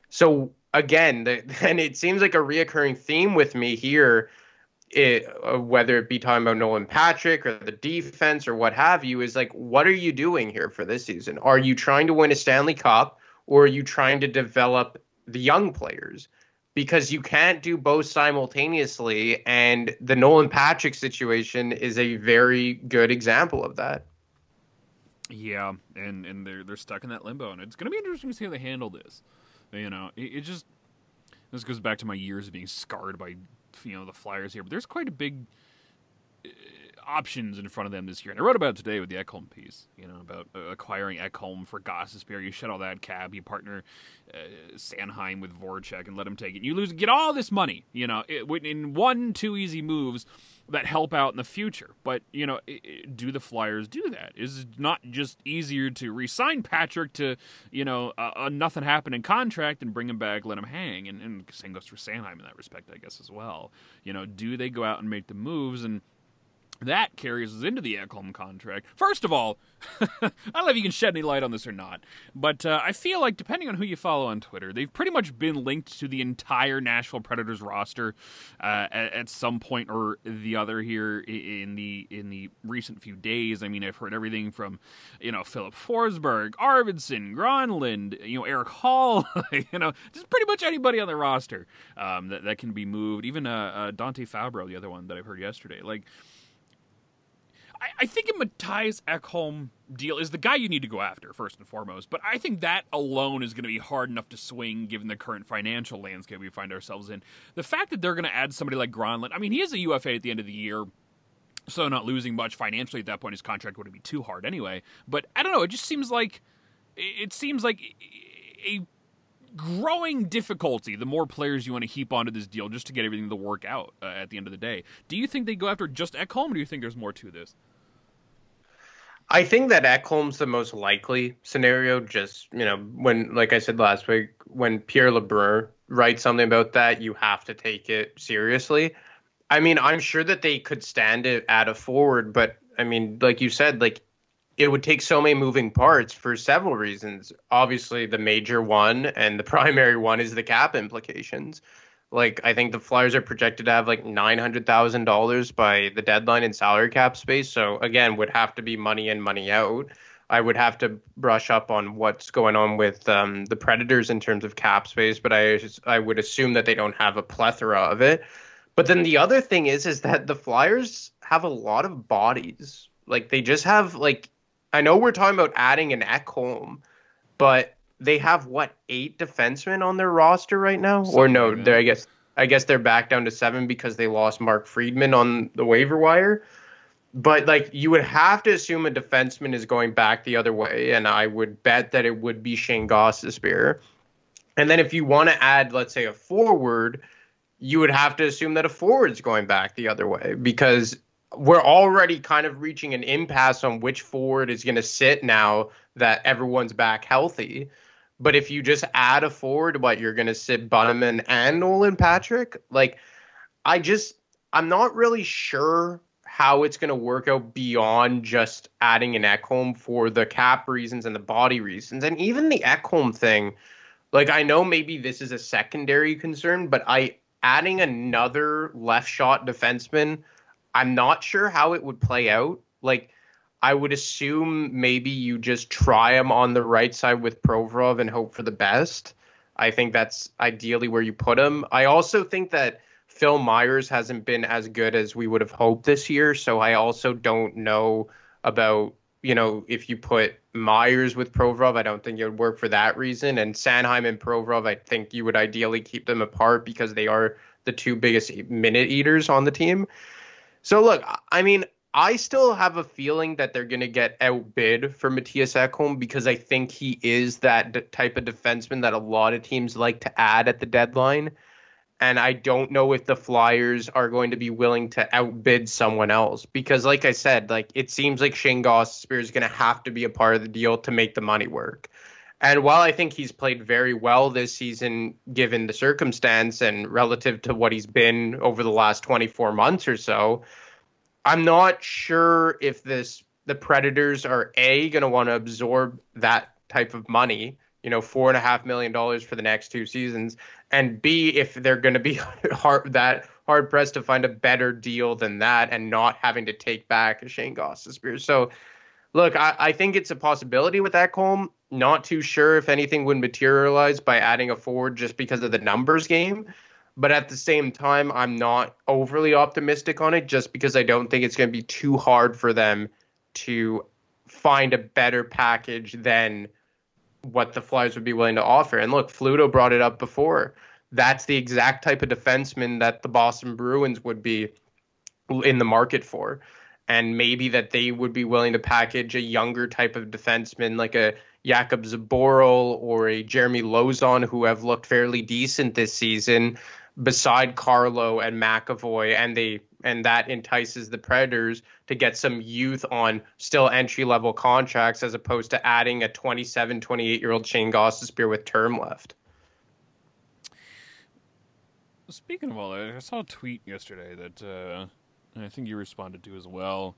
So again, the, and it seems like a reoccurring theme with me here. It, uh, whether it be talking about Nolan Patrick or the defense or what have you, is like, what are you doing here for this season? Are you trying to win a Stanley Cup or are you trying to develop the young players? Because you can't do both simultaneously, and the Nolan Patrick situation is a very good example of that. Yeah, and and they're they're stuck in that limbo, and it's going to be interesting to see how they handle this. You know, it, it just this goes back to my years of being scarred by you know the Flyers here, but there's quite a big options in front of them this year. And I wrote about it today with the Ekholm piece, you know, about uh, acquiring Ekholm for Gostisbehere. You shut all that cab, you partner uh, Sanheim with Voracek and let him take it. You lose, get all this money, you know, in one, two easy moves that help out in the future. But, you know, do the Flyers do that? Is it not just easier to re-sign Patrick to, you know, a, a nothing happening contract and bring him back, let him hang? And, and same goes for Sanheim in that respect, I guess, as well. You know, do they go out and make the moves and that carries us into the Ekholm contract. First of all, I don't know if you can shed any light on this or not, but uh, I feel like depending on who you follow on Twitter, they've pretty much been linked to the entire Nashville Predators roster uh, at, at some point or the other here in the in the recent few days. I mean, I've heard everything from you know Filip Forsberg, Arvidsson, Granlund, you know Eric Hall, you know just pretty much anybody on the roster um, that that can be moved. Even uh, uh, Dante Fabbro, the other one that I've heard yesterday, like. I, I think a Matthias Ekholm deal is the guy you need to go after first and foremost. But I think that alone is going to be hard enough to swing given the current financial landscape we find ourselves in. The fact that they're going to add somebody like Granlund, I mean, he is a UFA at the end of the year. So not losing much financially at that point, his contract wouldn't be too hard anyway. But I don't know. It just seems like it seems like a growing difficulty the more players you want to heap onto this deal just to get everything to work out uh, at the end of the day. Do you think they go after just Ekholm, or do you think there's more to this? I think that Ekholm's the most likely scenario. Just you know, when like I said last week, when Pierre LeBrun writes something about that, you have to take it seriously. I mean, I'm sure that they could stand it at a forward, but I mean, like you said, like it would take so many moving parts for several reasons. Obviously, the major one and the primary one is the cap implications. Like I think the Flyers are projected to have like nine hundred thousand dollars by the deadline in salary cap space. So again, would have to be money in, money out. I would have to brush up on what's going on with um, the Predators in terms of cap space, but I I would assume that they don't have a plethora of it. But then the other thing is is that the Flyers have a lot of bodies. Like they just have like I know we're talking about adding an Ekholm, but they have what eight defensemen on their roster right now, or no? like they're I guess I guess they're back down to seven because they lost Mark Friedman on the waiver wire. but like you would have to assume a defenseman is going back the other way, and I would bet that it would be Shane Gostisbehere. And then if you want to add, let's say, a forward, you would have to assume that a forward's going back the other way because we're already kind of reaching an impasse on which forward is going to sit now that everyone's back healthy. But if you just add a forward, what you're going to sit Bunnaman and Nolan Patrick, like I just I'm not really sure how it's going to work out beyond just adding an Ekholm for the cap reasons and the body reasons, and even the Ekholm thing. Like I know maybe this is a secondary concern, but I adding another left shot defenseman, I'm not sure how it would play out. Like I would assume maybe you just try him on the right side with Provorov and hope for the best. I think that's ideally where you put him. I also think that Phil Myers hasn't been as good as we would have hoped this year, so I also don't know about you know if you put Myers with Provorov, I don't think it would work for that reason. And Sanheim and Provorov, I think you would ideally keep them apart because they are the two biggest minute eaters on the team. So look, I mean, I still have a feeling that they're going to get outbid for Matthias Ekholm because I think he is that d- type of defenseman that a lot of teams like to add at the deadline. And I don't know if the Flyers are going to be willing to outbid someone else because, like I said, like it seems like Shane Gostisbehere is going to have to be a part of the deal to make the money work. And while I think he's played very well this season, given the circumstance and relative to what he's been over the last 24 months or so, I'm not sure if this the Predators are a going to want to absorb that type of money, you know, four and a half million dollars for the next two seasons, and b if they're going to be hard that hard pressed to find a better deal than that and not having to take back a Shane Gostisbehere. So, look, I, I think it's a possibility with that Ekholm. Not too sure if anything would materialize by adding a forward just because of the numbers game. But at the same time, I'm not overly optimistic on it just because I don't think it's going to be too hard for them to find a better package than what the Flyers would be willing to offer. And look, Fluto brought it up before. That's the exact type of defenseman that the Boston Bruins would be in the market for. And maybe that they would be willing to package a younger type of defenseman like a Jakub Zboril or a Jeremy Lauzon who have looked fairly decent this season beside Carlo and McAvoy and they and that entices the Predators to get some youth on still entry level contracts as opposed to adding a 27, 28 year old Shane Gostisbehere with term left. Speaking of all that, I saw a tweet yesterday that uh, I think you responded to as well.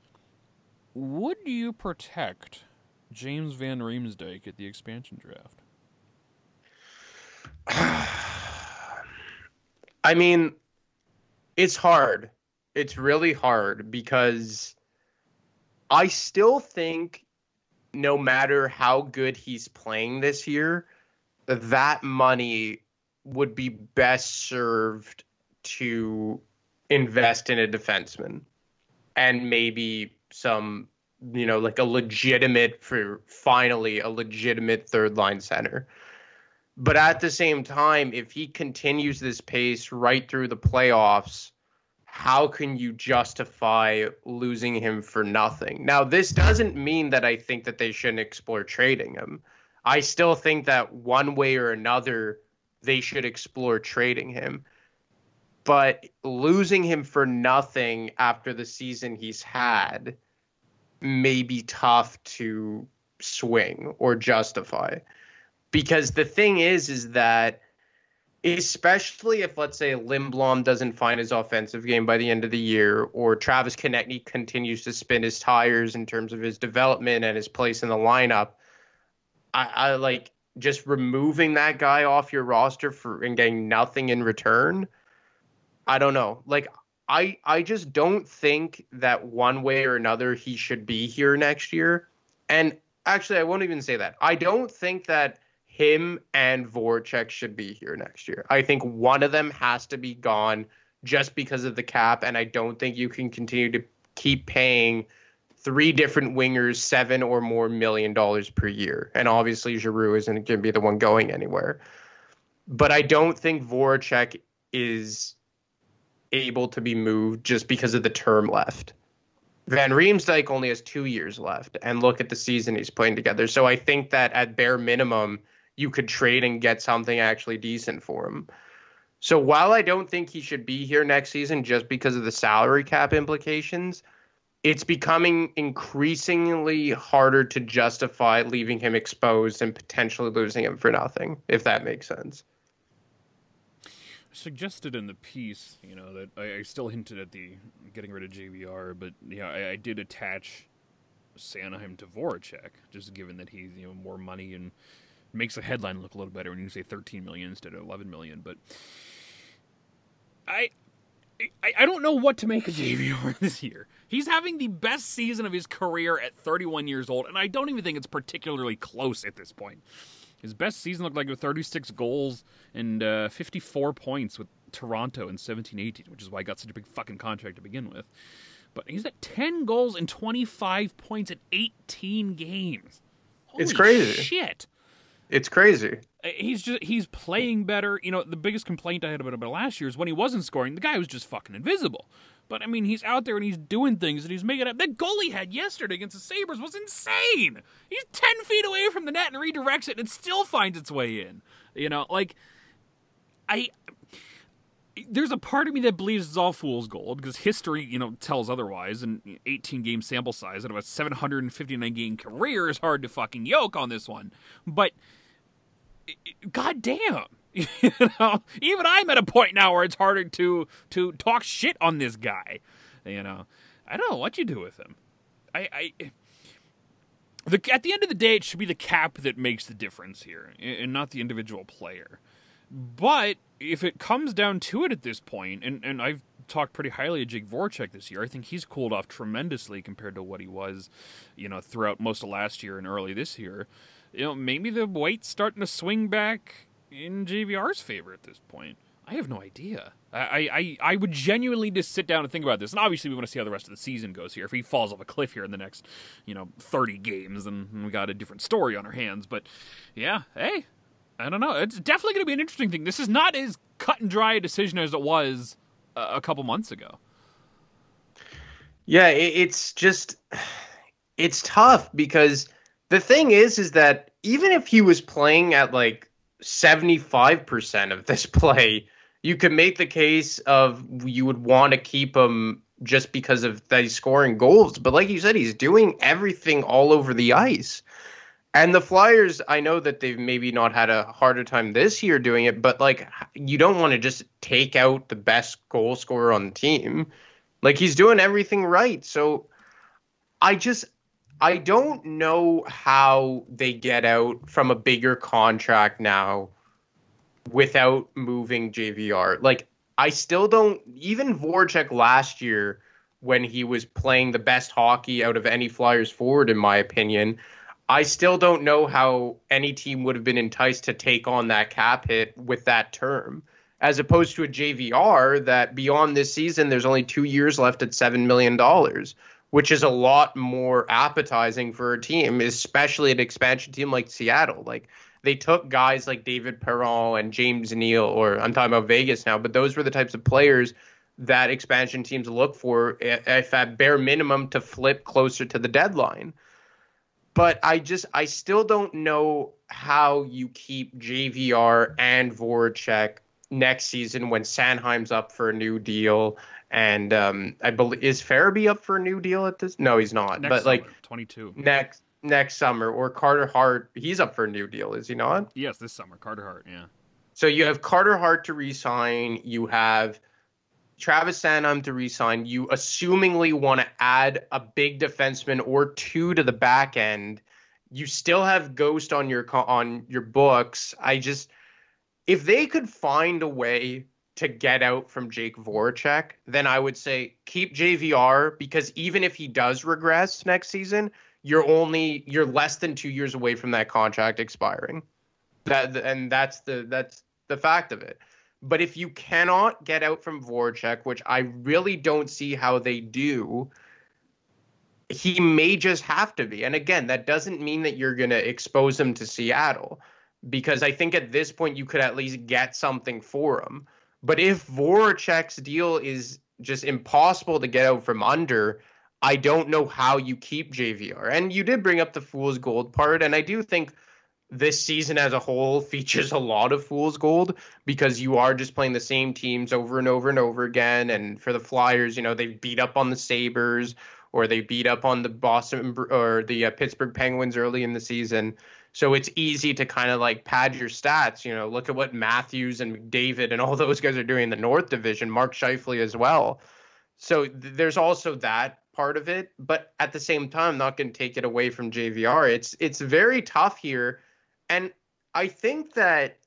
Would you protect James Van Riemsdyk at the expansion draft? I mean, it's hard. It's really hard because I still think no matter how good he's playing this year, that money would be best served to invest in a defenseman and maybe some you know like a legitimate for finally a legitimate third line center but at the same time if he continues this pace right through the playoffs how can you justify losing him for nothing? Now this doesn't mean that i think that they shouldn't explore trading him. I still think that one way or another they should explore trading him. But losing him for nothing after the season he's had may be tough to swing or justify. Because the thing is, is that especially if let's say Lindblom doesn't find his offensive game by the end of the year, or Travis Konecny continues to spin his tires in terms of his development and his place in the lineup, I, I like just removing that guy off your roster for and getting nothing in return. I don't know. Like I I just don't think that one way or another he should be here next year. And actually, I won't even say that. I don't think that him and Voracek should be here next year. I think one of them has to be gone just because of the cap, and I don't think you can continue to keep paying three different wingers seven or more million dollars per year. And obviously, Giroux isn't going to be the one going anywhere. But I don't think Voracek is able to be moved just because of the term left. Van Riemsdyk only has two years left, and look at the season he's playing together. So I think that at bare minimum, you could trade and get something actually decent for him. So while I don't think he should be here next season just because of the salary cap implications, it's becoming increasingly harder to justify leaving him exposed and potentially losing him for nothing, if that makes sense. Suggested in the piece, you know, that I, I still hinted at the getting rid of JVR, but yeah, I, I did attach Sanheim to Voracek, just given that he's you know more money and makes the headline look a little better when you say 13 million instead of 11 million. But I, I, I don't know what to make of JVR this year. He's having the best season of his career at 31 years old, and I don't even think it's particularly close at this point. His best season looked like with 36 goals and uh, 54 points with Toronto in 17-18, which is why he got such a big fucking contract to begin with. But he's at 10 goals and 25 points in 18 games. Holy It's crazy. Shit. It's crazy. Uh, He's just he's playing better. You know, the biggest complaint I had about him last year is when he wasn't scoring, the guy was just fucking invisible. But I mean, he's out there and he's doing things and he's making up. That goal he had yesterday against the Sabres was insane. He's ten feet away from the net and redirects it and it still finds its way in. You know, like I there's a part of me that believes it's all fool's gold because history, you know, tells otherwise. And 18 game sample size out of a 759 game career is hard to fucking yoke on this one. But god damn, you know, even I'm at a point now where it's harder to to talk shit on this guy. You know, I don't know what you do with him. I. I the, at the end of the day, it should be the cap that makes the difference here, and not the individual player. But if it comes down to it at this point, and, and I've talked pretty highly of Jake Voracek this year, I think he's cooled off tremendously compared to what he was, you know, throughout most of last year and early this year. You know, maybe the weight's starting to swing back in JVR's favor at this point. I have no idea. I, I, I would genuinely just sit down and think about this. And obviously, we want to see how the rest of the season goes here. If he falls off a cliff here in the next, you know, 30 games, then we got a different story on our hands. But yeah, hey, I don't know. It's definitely going to be an interesting thing. This is not as cut and dry a decision as it was a, a couple months ago. Yeah, it, it's just it's tough because the thing is is that even if he was playing at like 75% of this play, you could make the case of you would want to keep him just because of that he's scoring goals, but like you said he's doing everything all over the ice. And the Flyers, I know that they've maybe not had a harder time this year doing it, but like you don't want to just take out the best goal scorer on the team. Like he's doing everything right. So I just I don't know how they get out from a bigger contract now without moving JVR. Like I still don't even Voracek last year when he was playing the best hockey out of any Flyers forward in my opinion. I still don't know how any team would have been enticed to take on that cap hit with that term, as opposed to a JVR that beyond this season, there's only two years left at $7 million, which is a lot more appetizing for a team, especially an expansion team like Seattle. Like, they took guys like David Perron and James Neal, or I'm talking about Vegas now, but those were the types of players that expansion teams look for, if at bare minimum, to flip closer to the deadline but I just I still don't know how you keep JVR and Voracek next season when Sanheim's up for a new deal and um I believe is Farabee up for a new deal at this? No, he's not. Next but summer, like 22. next next summer or Carter Hart, he's up for a new deal, is he not? Yes, this summer. Carter Hart, yeah. So you have Carter Hart to resign, you have Travis Sanheim to resign. You assumingly want to add a big defenseman or two to the back end. You still have Ghost on your on your books. I just if they could find a way to get out from Jake Voracek, then I would say keep JVR because even if he does regress next season, you're only you're less than 2 years away from that contract expiring. That and that's the that's the fact of it. But if you cannot get out from Voracek, which I really don't see how they do, he may just have to be. And again, that doesn't mean that you're going to expose him to Seattle because I think at this point you could at least get something for him. But if Voracek's deal is just impossible to get out from under, I don't know how you keep JVR. And you did bring up the fool's gold part, and I do think this season as a whole features a lot of fool's gold because you are just playing the same teams over and over and over again. And for the Flyers, you know, they beat up on the Sabres or they beat up on the Boston or the uh, Pittsburgh Penguins early in the season. So it's easy to kind of like pad your stats. You know, look at what Matthews and McDavid and all those guys are doing in the North Division, Mark Scheifele as well. So th- there's also that part of it, but at the same time, I'm not going to take it away from JVR. It's it's very tough here, and I think that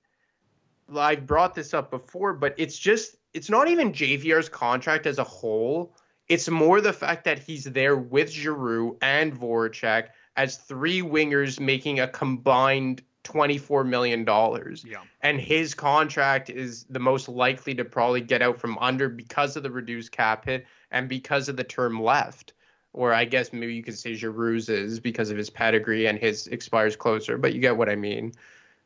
I've brought this up before, but it's just it's not even JVR's contract as a whole. It's more the fact that he's there with Giroux and Voracek as three wingers making a combined $24 million. Yeah. And his contract is the most likely to probably get out from under because of the reduced cap hit and because of the term left. Or I guess maybe you could say Giroux's is because of his pedigree and his expires closer, but you get what I mean.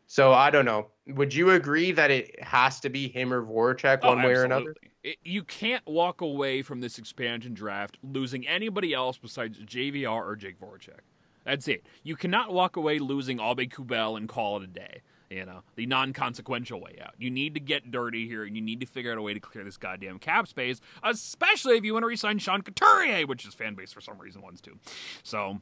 So I don't know. Would you agree that it has to be him or Voracek oh, one oh, way or another? absolutely. It- you can't walk away from this expansion draft losing anybody else besides JVR or Jake Voracek. That's it. You cannot walk away losing Aube-Kubel and call it a day. You know, the non consequential way out. You need to get dirty here, and you need to figure out a way to clear this goddamn cap space, especially if you want to resign Sean Couturier, which his fan base for some reason wants to. So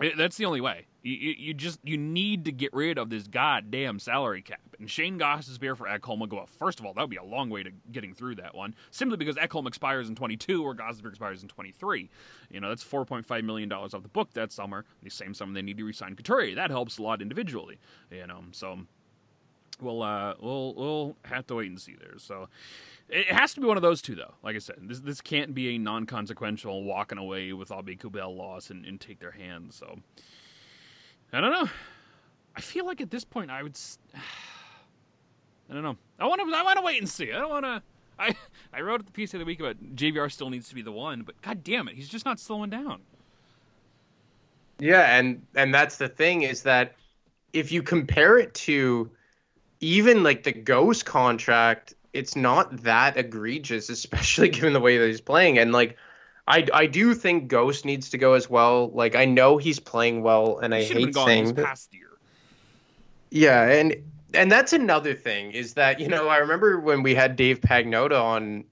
it- that's the only way. You, you, you just you need to get rid of this goddamn salary cap. And Shayne Gostisbehere for Ekholm will go up. First of all, that would be a long way to getting through that one. Simply because Ekholm expires in 22 or Gossesbeer expires in 23. You know, that's 4.5 million dollars off the book that summer. The same summer they need to resign Couturier. That helps a lot individually. You know, so we'll uh we'll we'll have to wait and see there. So it has to be one of those two though. Like I said, this this can't be a non consequential walking away with Aube-Kubel loss and, and take their hands. So I don't know. I feel like at this point I would. I don't know. I want to. I want to wait and see. I don't want to. I I wrote the piece of the week about JVR still needs to be the one, but god damn it, he's just not slowing down. Yeah, and and that's the thing is that if you compare it to even like the Ghost contract, it's not that egregious, especially given the way that he's playing. And like, I I do think Ghost needs to go as well. Like, I know he's playing well, and I He been hate gone saying past year. Yeah, and and that's another thing is that you know I remember when we had Dave Pagnotta on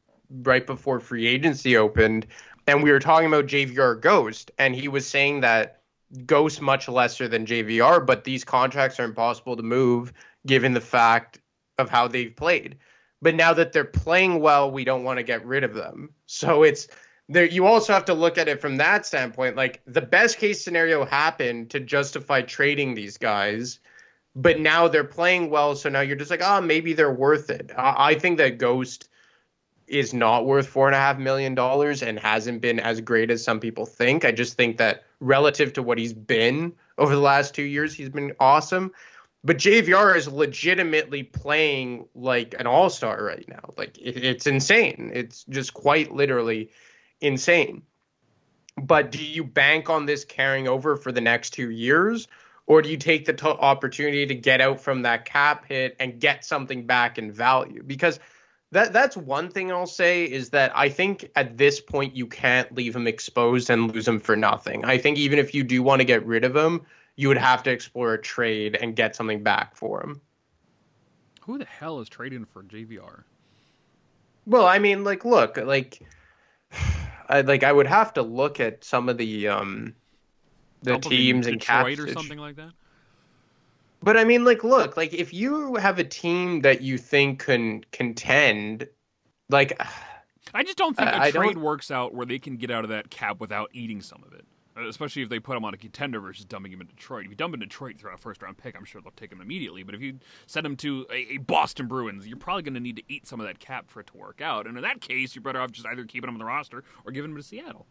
right before free agency opened, and we were talking about JVR Ghost, and he was saying that Ghost much lesser than JVR, but these contracts are impossible to move given the fact of how they've played. But now that they're playing well, we don't want to get rid of them. So it's there. You also have to look at it from that standpoint. Like the best case scenario happened to justify trading these guys but now they're playing well, so now you're just like, oh, maybe they're worth it. I, I think that Ghost is not worth four and a half million dollars and hasn't been as great as some people think. I just think that relative to what he's been over the last two years, he's been awesome. But JVR is legitimately playing like an all star right now. Like it, it's insane. It's just quite literally insane. But do you bank on this carrying over for the next two years? or do you take the to opportunity to get out from that cap hit and get something back in value? Because that that's one thing I'll say is that I think at this point you can't leave him exposed and lose him for nothing. I think even if you do want to get rid of him, you would have to explore a trade and get something back for him. Who the hell is trading for JVR? Well, I mean, like, look, like, I like I would have to look at some of the um the Dump him in teams and cap Detroit or something like that. But I mean, like, look, like if you have a team that you think can contend, like, I just don't think a I- trade works out where they can get out of that cap without eating some of it. Especially if they put him on a contender versus dumping him in Detroit. If you dump him in Detroit through a first round pick, I'm sure they'll take him immediately. But if you send him to a, a Boston Bruins, you're probably going to need to eat some of that cap for it to work out. And in that case, you're better off just either keeping him on the roster or giving him to Seattle.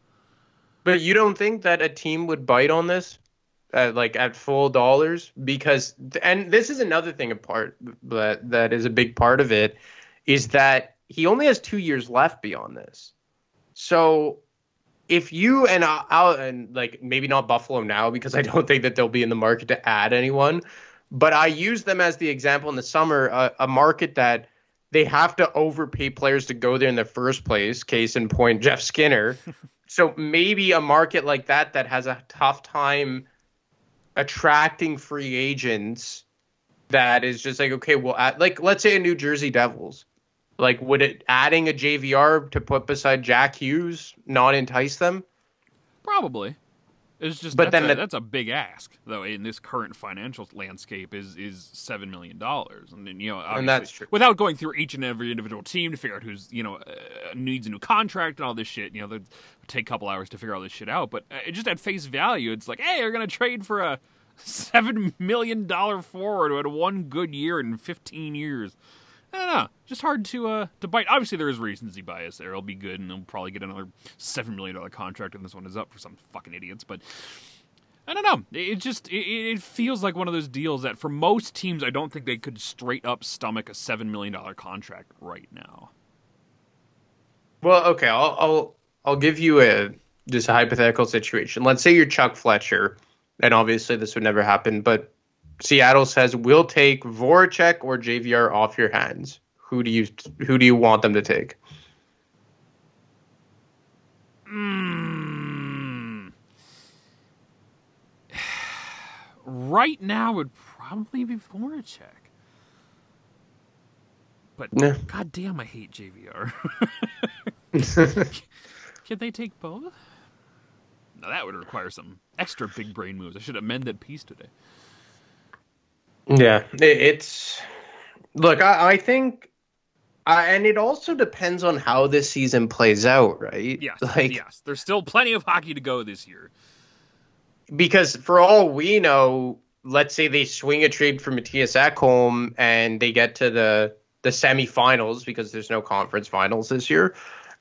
but you don't think that a team would bite on this, uh, like at full dollars? Because, and this is another thing apart that that is a big part of it, is that he only has two years left beyond this. So if you and I- I'll and like maybe not Buffalo now because I don't think that they'll be in the market to add anyone, but I use them as the example in the summer, a, a market that they have to overpay players to go there in the first place. Case in point, Jeff Skinner. so maybe a market like that that has a tough time attracting free agents that is just like okay well at, like let's say a new jersey devils like would it adding a jvr to put beside jack hughes not entice them Probably. It's just But that's, then a, the- that's a big ask though in this current financial landscape is is seven million dollars and then, you know and that's true. without going through each and every individual team to figure out who's you know uh, needs a new contract and all this shit you know it'd take a couple hours to figure all this shit out but uh, just at face value it's like hey you're gonna trade for a seven million dollar forward who had one good year in 15 years Don't know. Just hard to uh to bite. Obviously, there is recency bias there. It'll be good, and they'll probably get another seven million dollar contract, and this one is up for some fucking idiots. But I don't know. It, it just it, it feels like one of those deals that for most teams, I don't think they could straight up stomach a seven million dollar contract right now. Well, okay, I'll I'll I'll give you a just a hypothetical situation. Let's say you're Chuck Fletcher, and obviously this would never happen, but Seattle says we'll take Voracek or JVR off your hands. Who do you who do you want them to take? Mm. Right now would probably be Voracek. But Yeah. god damn, I hate JVR. Can they take both? Now that would require some extra big brain moves. I should amend that piece today. Yeah, it's look. I, I think, I, and it also depends on how this season plays out, right? Yes, like yes. There's still plenty of hockey to go this year. because for all we know, let's say they swing a trade for Mattias Ekholm and they get to the the semifinals because there's no conference finals this year,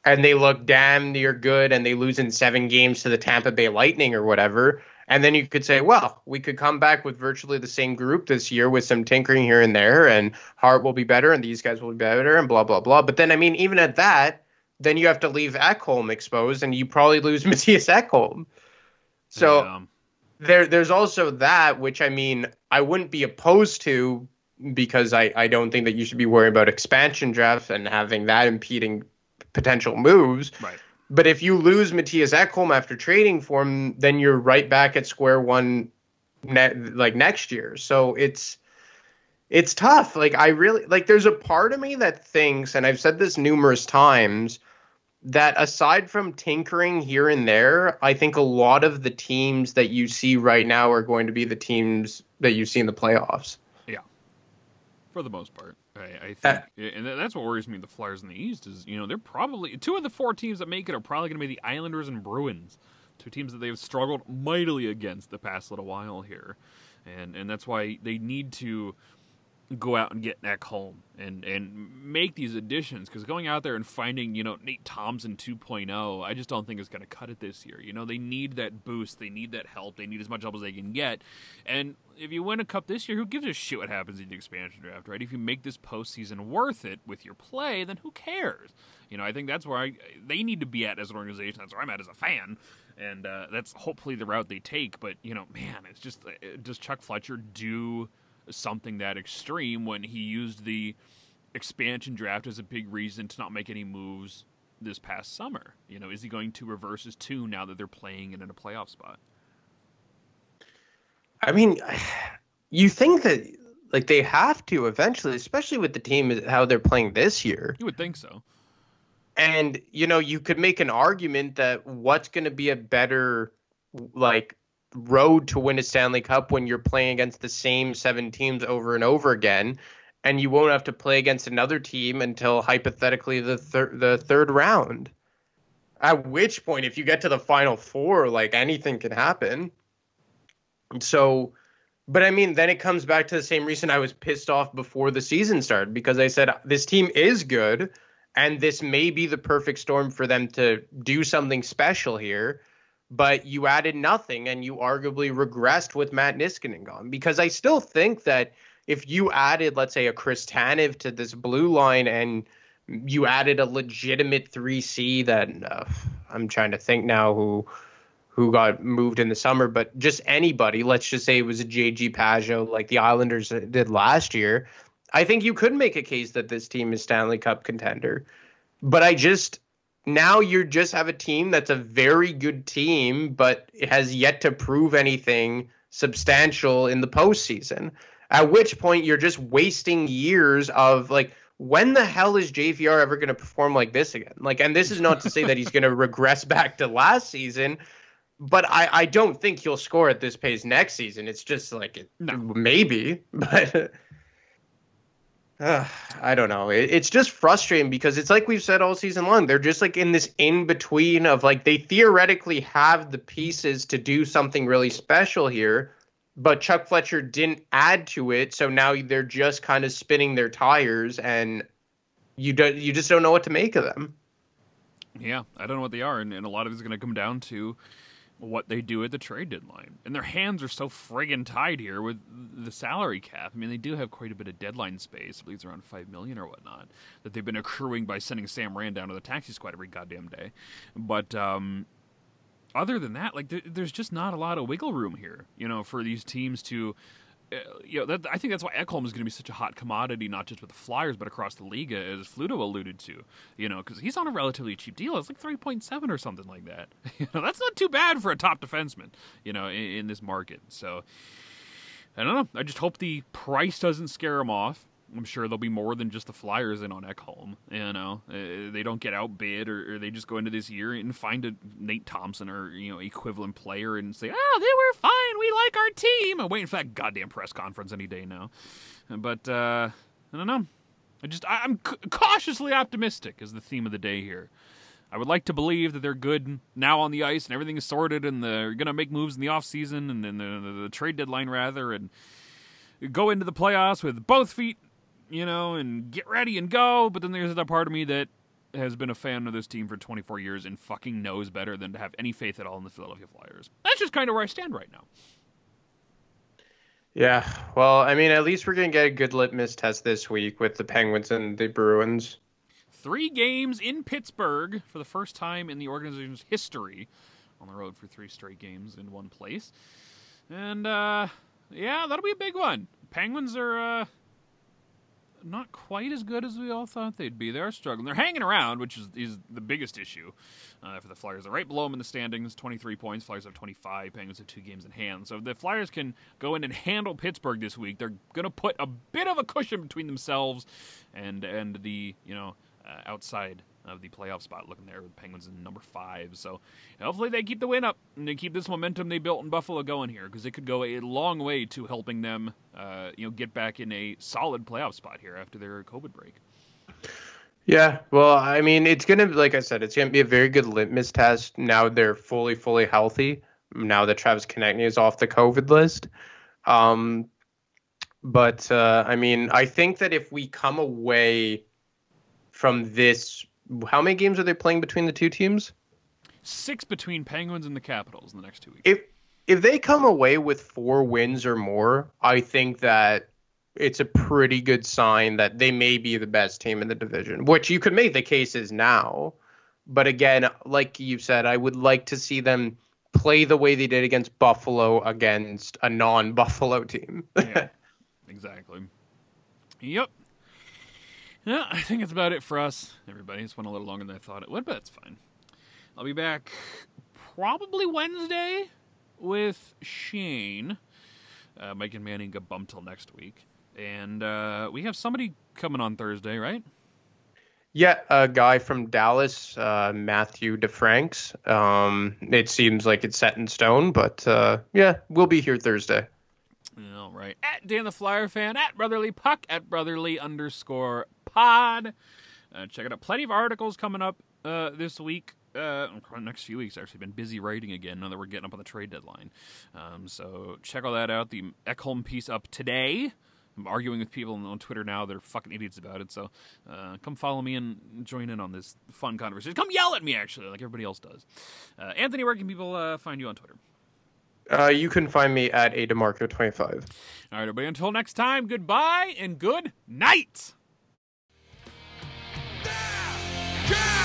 and they look damn near good and they lose in seven games to the Tampa Bay Lightning or whatever. And then you could say, well, we could come back with virtually the same group this year with some tinkering here and there, and Hart will be better, and these guys will be better, and blah blah blah. But then, I mean, even at that, then you have to leave Ekholm exposed, and you probably lose Mattias Ekholm. So Um, there there's also that which I mean I wouldn't be opposed to because I, I don't think that you should be worrying about expansion drafts and having that impeding potential moves. right. But if you lose Mattias Ekholm after trading for him, then you're right back at square one ne- like next year. So it's it's tough. Like I really like there's a part of me that thinks and I've said this numerous times that aside from tinkering here and there, I think a lot of the teams that you see right now are going to be the teams that you see in the playoffs. Yeah, for the most part. I, I think, Uh, and that's what worries me. The Flyers in the East is, you know, they're probably two of the four teams that make it are probably going to be the Islanders and Bruins, two teams that they've struggled mightily against the past little while here, and and that's why they need to go out and get Ekholm and and make these additions because going out there and finding you know Nate Thompson 2.0 I just don't think is going to cut it this year. You know they need that boost, they need that help, they need as much help as they can get. And if you win a cup this year, who gives a shit what happens in the expansion draft, right? If you make this postseason worth it with your play, then who cares? You know I think that's where I, they need to be at as an organization. That's where I'm at as a fan. And uh, that's hopefully the route they take. But you know, man, it's just uh, does Chuck Fletcher do something that extreme when he used the expansion draft as a big reason to not make any moves this past summer. You know, is he going to reverse his tune now that they're playing it in a playoff spot? I mean, you think that like they have to eventually, especially with the team how they're playing this year. You would think so. And you know, you could make an argument that what's going to be a better like road to win a Stanley Cup when you're playing against the same seven teams over and over again, and you won't have to play against another team until hypothetically the third the third round. At which point, if you get to the final four, like anything can happen. So, but I mean, then it comes back to the same reason I was pissed off before the season started because I said this team is good and this may be the perfect storm for them to do something special here. But you added nothing and you arguably regressed with Matt Niskanen gone because I still think that if you added, let's say, a Chris Tanev to this blue line and you added a legitimate 3C that uh, I'm trying to think now who who got moved in the summer, but just anybody, let's just say it was a JG Pageau like the Islanders did last year. I think you could make a case that this team is Stanley Cup contender. But I just now you just have a team that's a very good team, but it has yet to prove anything substantial in the postseason. At which point you're just wasting years of like when the hell is JVR ever going to perform like this again? Like, and this is not to say that he's going to regress back to last season, but I, I don't think he'll score at this pace next season. It's just like it, No. maybe, but uh, I don't know. It, it's just frustrating because it's like we've said all season long. They're just like in this in between of like they theoretically have the pieces to do something really special here, but Chuck Fletcher didn't add to it, so now they're just kind of spinning their tires and you don't you just don't know what to make of them. Yeah, I don't know what they are, and, and a lot of it's going to come down to what they do at the trade deadline. And their hands are so friggin' tied here with the salary cap. I mean, they do have quite a bit of deadline space. I believe it's around five million or whatnot that they've been accruing by sending Sam Rand down to the taxi squad every goddamn day. But um, other than that, like there, there's just not a lot of wiggle room here. You know, for these teams to. Uh, you know, that, I think that's why Ekholm is going to be such a hot commodity, not just with the Flyers, but across the league, as Fluto alluded to. You know, because he's on a relatively cheap deal. It's like three point seven or something like that. You know, that's not too bad for a top defenseman. You know, in, in this market. So I don't know. I just hope the price doesn't scare him off. I'm sure there'll be more than just the Flyers in on Ekholm. You know, uh, they don't get outbid, or, or they just go into this year and find a Nate Thompson or you know equivalent player and say, "Oh, they were fine. We like our team." I'm waiting for that goddamn press conference any day now. But uh, I don't know. I just I, I'm c- cautiously optimistic is the theme of the day here. I would like to believe that they're good now on the ice and everything is sorted and they're going to make moves in the offseason and then the, the, the trade deadline rather and go into the playoffs with both feet, you know, and get ready and go. But then there's that part of me that has been a fan of this team for 24 years and fucking knows better than to have any faith at all in the Philadelphia Flyers. That's just kind of where I stand right now. Yeah, well, I mean, at least we're gonna get a good litmus test this week with the Penguins and the Bruins. Three games in Pittsburgh for the first time in the organization's history. On the road for three straight games in one place. And, uh, yeah, that'll be a big one. Penguins are, uh, not quite as good as we all thought they'd be. They're struggling. They're hanging around, which is, is the biggest issue uh, for the Flyers. They're right below them in the standings, 23 points. Flyers have 25. Penguins have two games in hand. So if the Flyers can go in and handle Pittsburgh this week, they're going to put a bit of a cushion between themselves and and the you know uh, outside of the playoff spot, looking there with Penguins in number five. So hopefully they keep the win up and they keep this momentum they built in Buffalo going here because it could go a long way to helping them, uh, you know, get back in a solid playoff spot here after their COVID break. Yeah, well, I mean, it's gonna like I said, it's gonna be a very good litmus test. Now they're fully, fully healthy. Now that Travis Konecny is off the COVID list, um, but uh, I mean, I think that if we come away from this, how many games are they playing between the two teams? Six between Penguins and the Capitals in the next two weeks. If if they come away with four wins or more, I think that it's a pretty good sign that they may be the best team in the division, which you could make the cases now. But again, like you said, I would like to see them play the way they did against Buffalo against a non-Buffalo team. yeah, exactly. Yep. Yeah, I think that's about it for us, everybody. It's went a little longer than I thought it would, but it's fine. I'll be back probably Wednesday with Shane. Uh, Mike and Manning got bumped till next week. And uh, we have somebody coming on Thursday, right? yeah, a guy from Dallas, uh, Matthew DeFranks. Um, it seems like it's set in stone, but uh, yeah, we'll be here Thursday. All right. At Dan the Flyer fan, at Brotherly Puck, at Brotherly underscore pod. Uh, check it out. Plenty of articles coming up uh, this week. Uh, next few weeks, actually, been busy writing again now that we're getting up on the trade deadline. Um, so check all that out. The Ekholm piece up today. I'm arguing with people on Twitter now. They're fucking idiots about it. So uh, come follow me and join in on this fun conversation. Come yell at me, actually, like everybody else does. Uh, Anthony, where can people uh, find you on Twitter? Uh, you can find me at ademarco25. All right, everybody. Until next time, goodbye and good night. Yeah!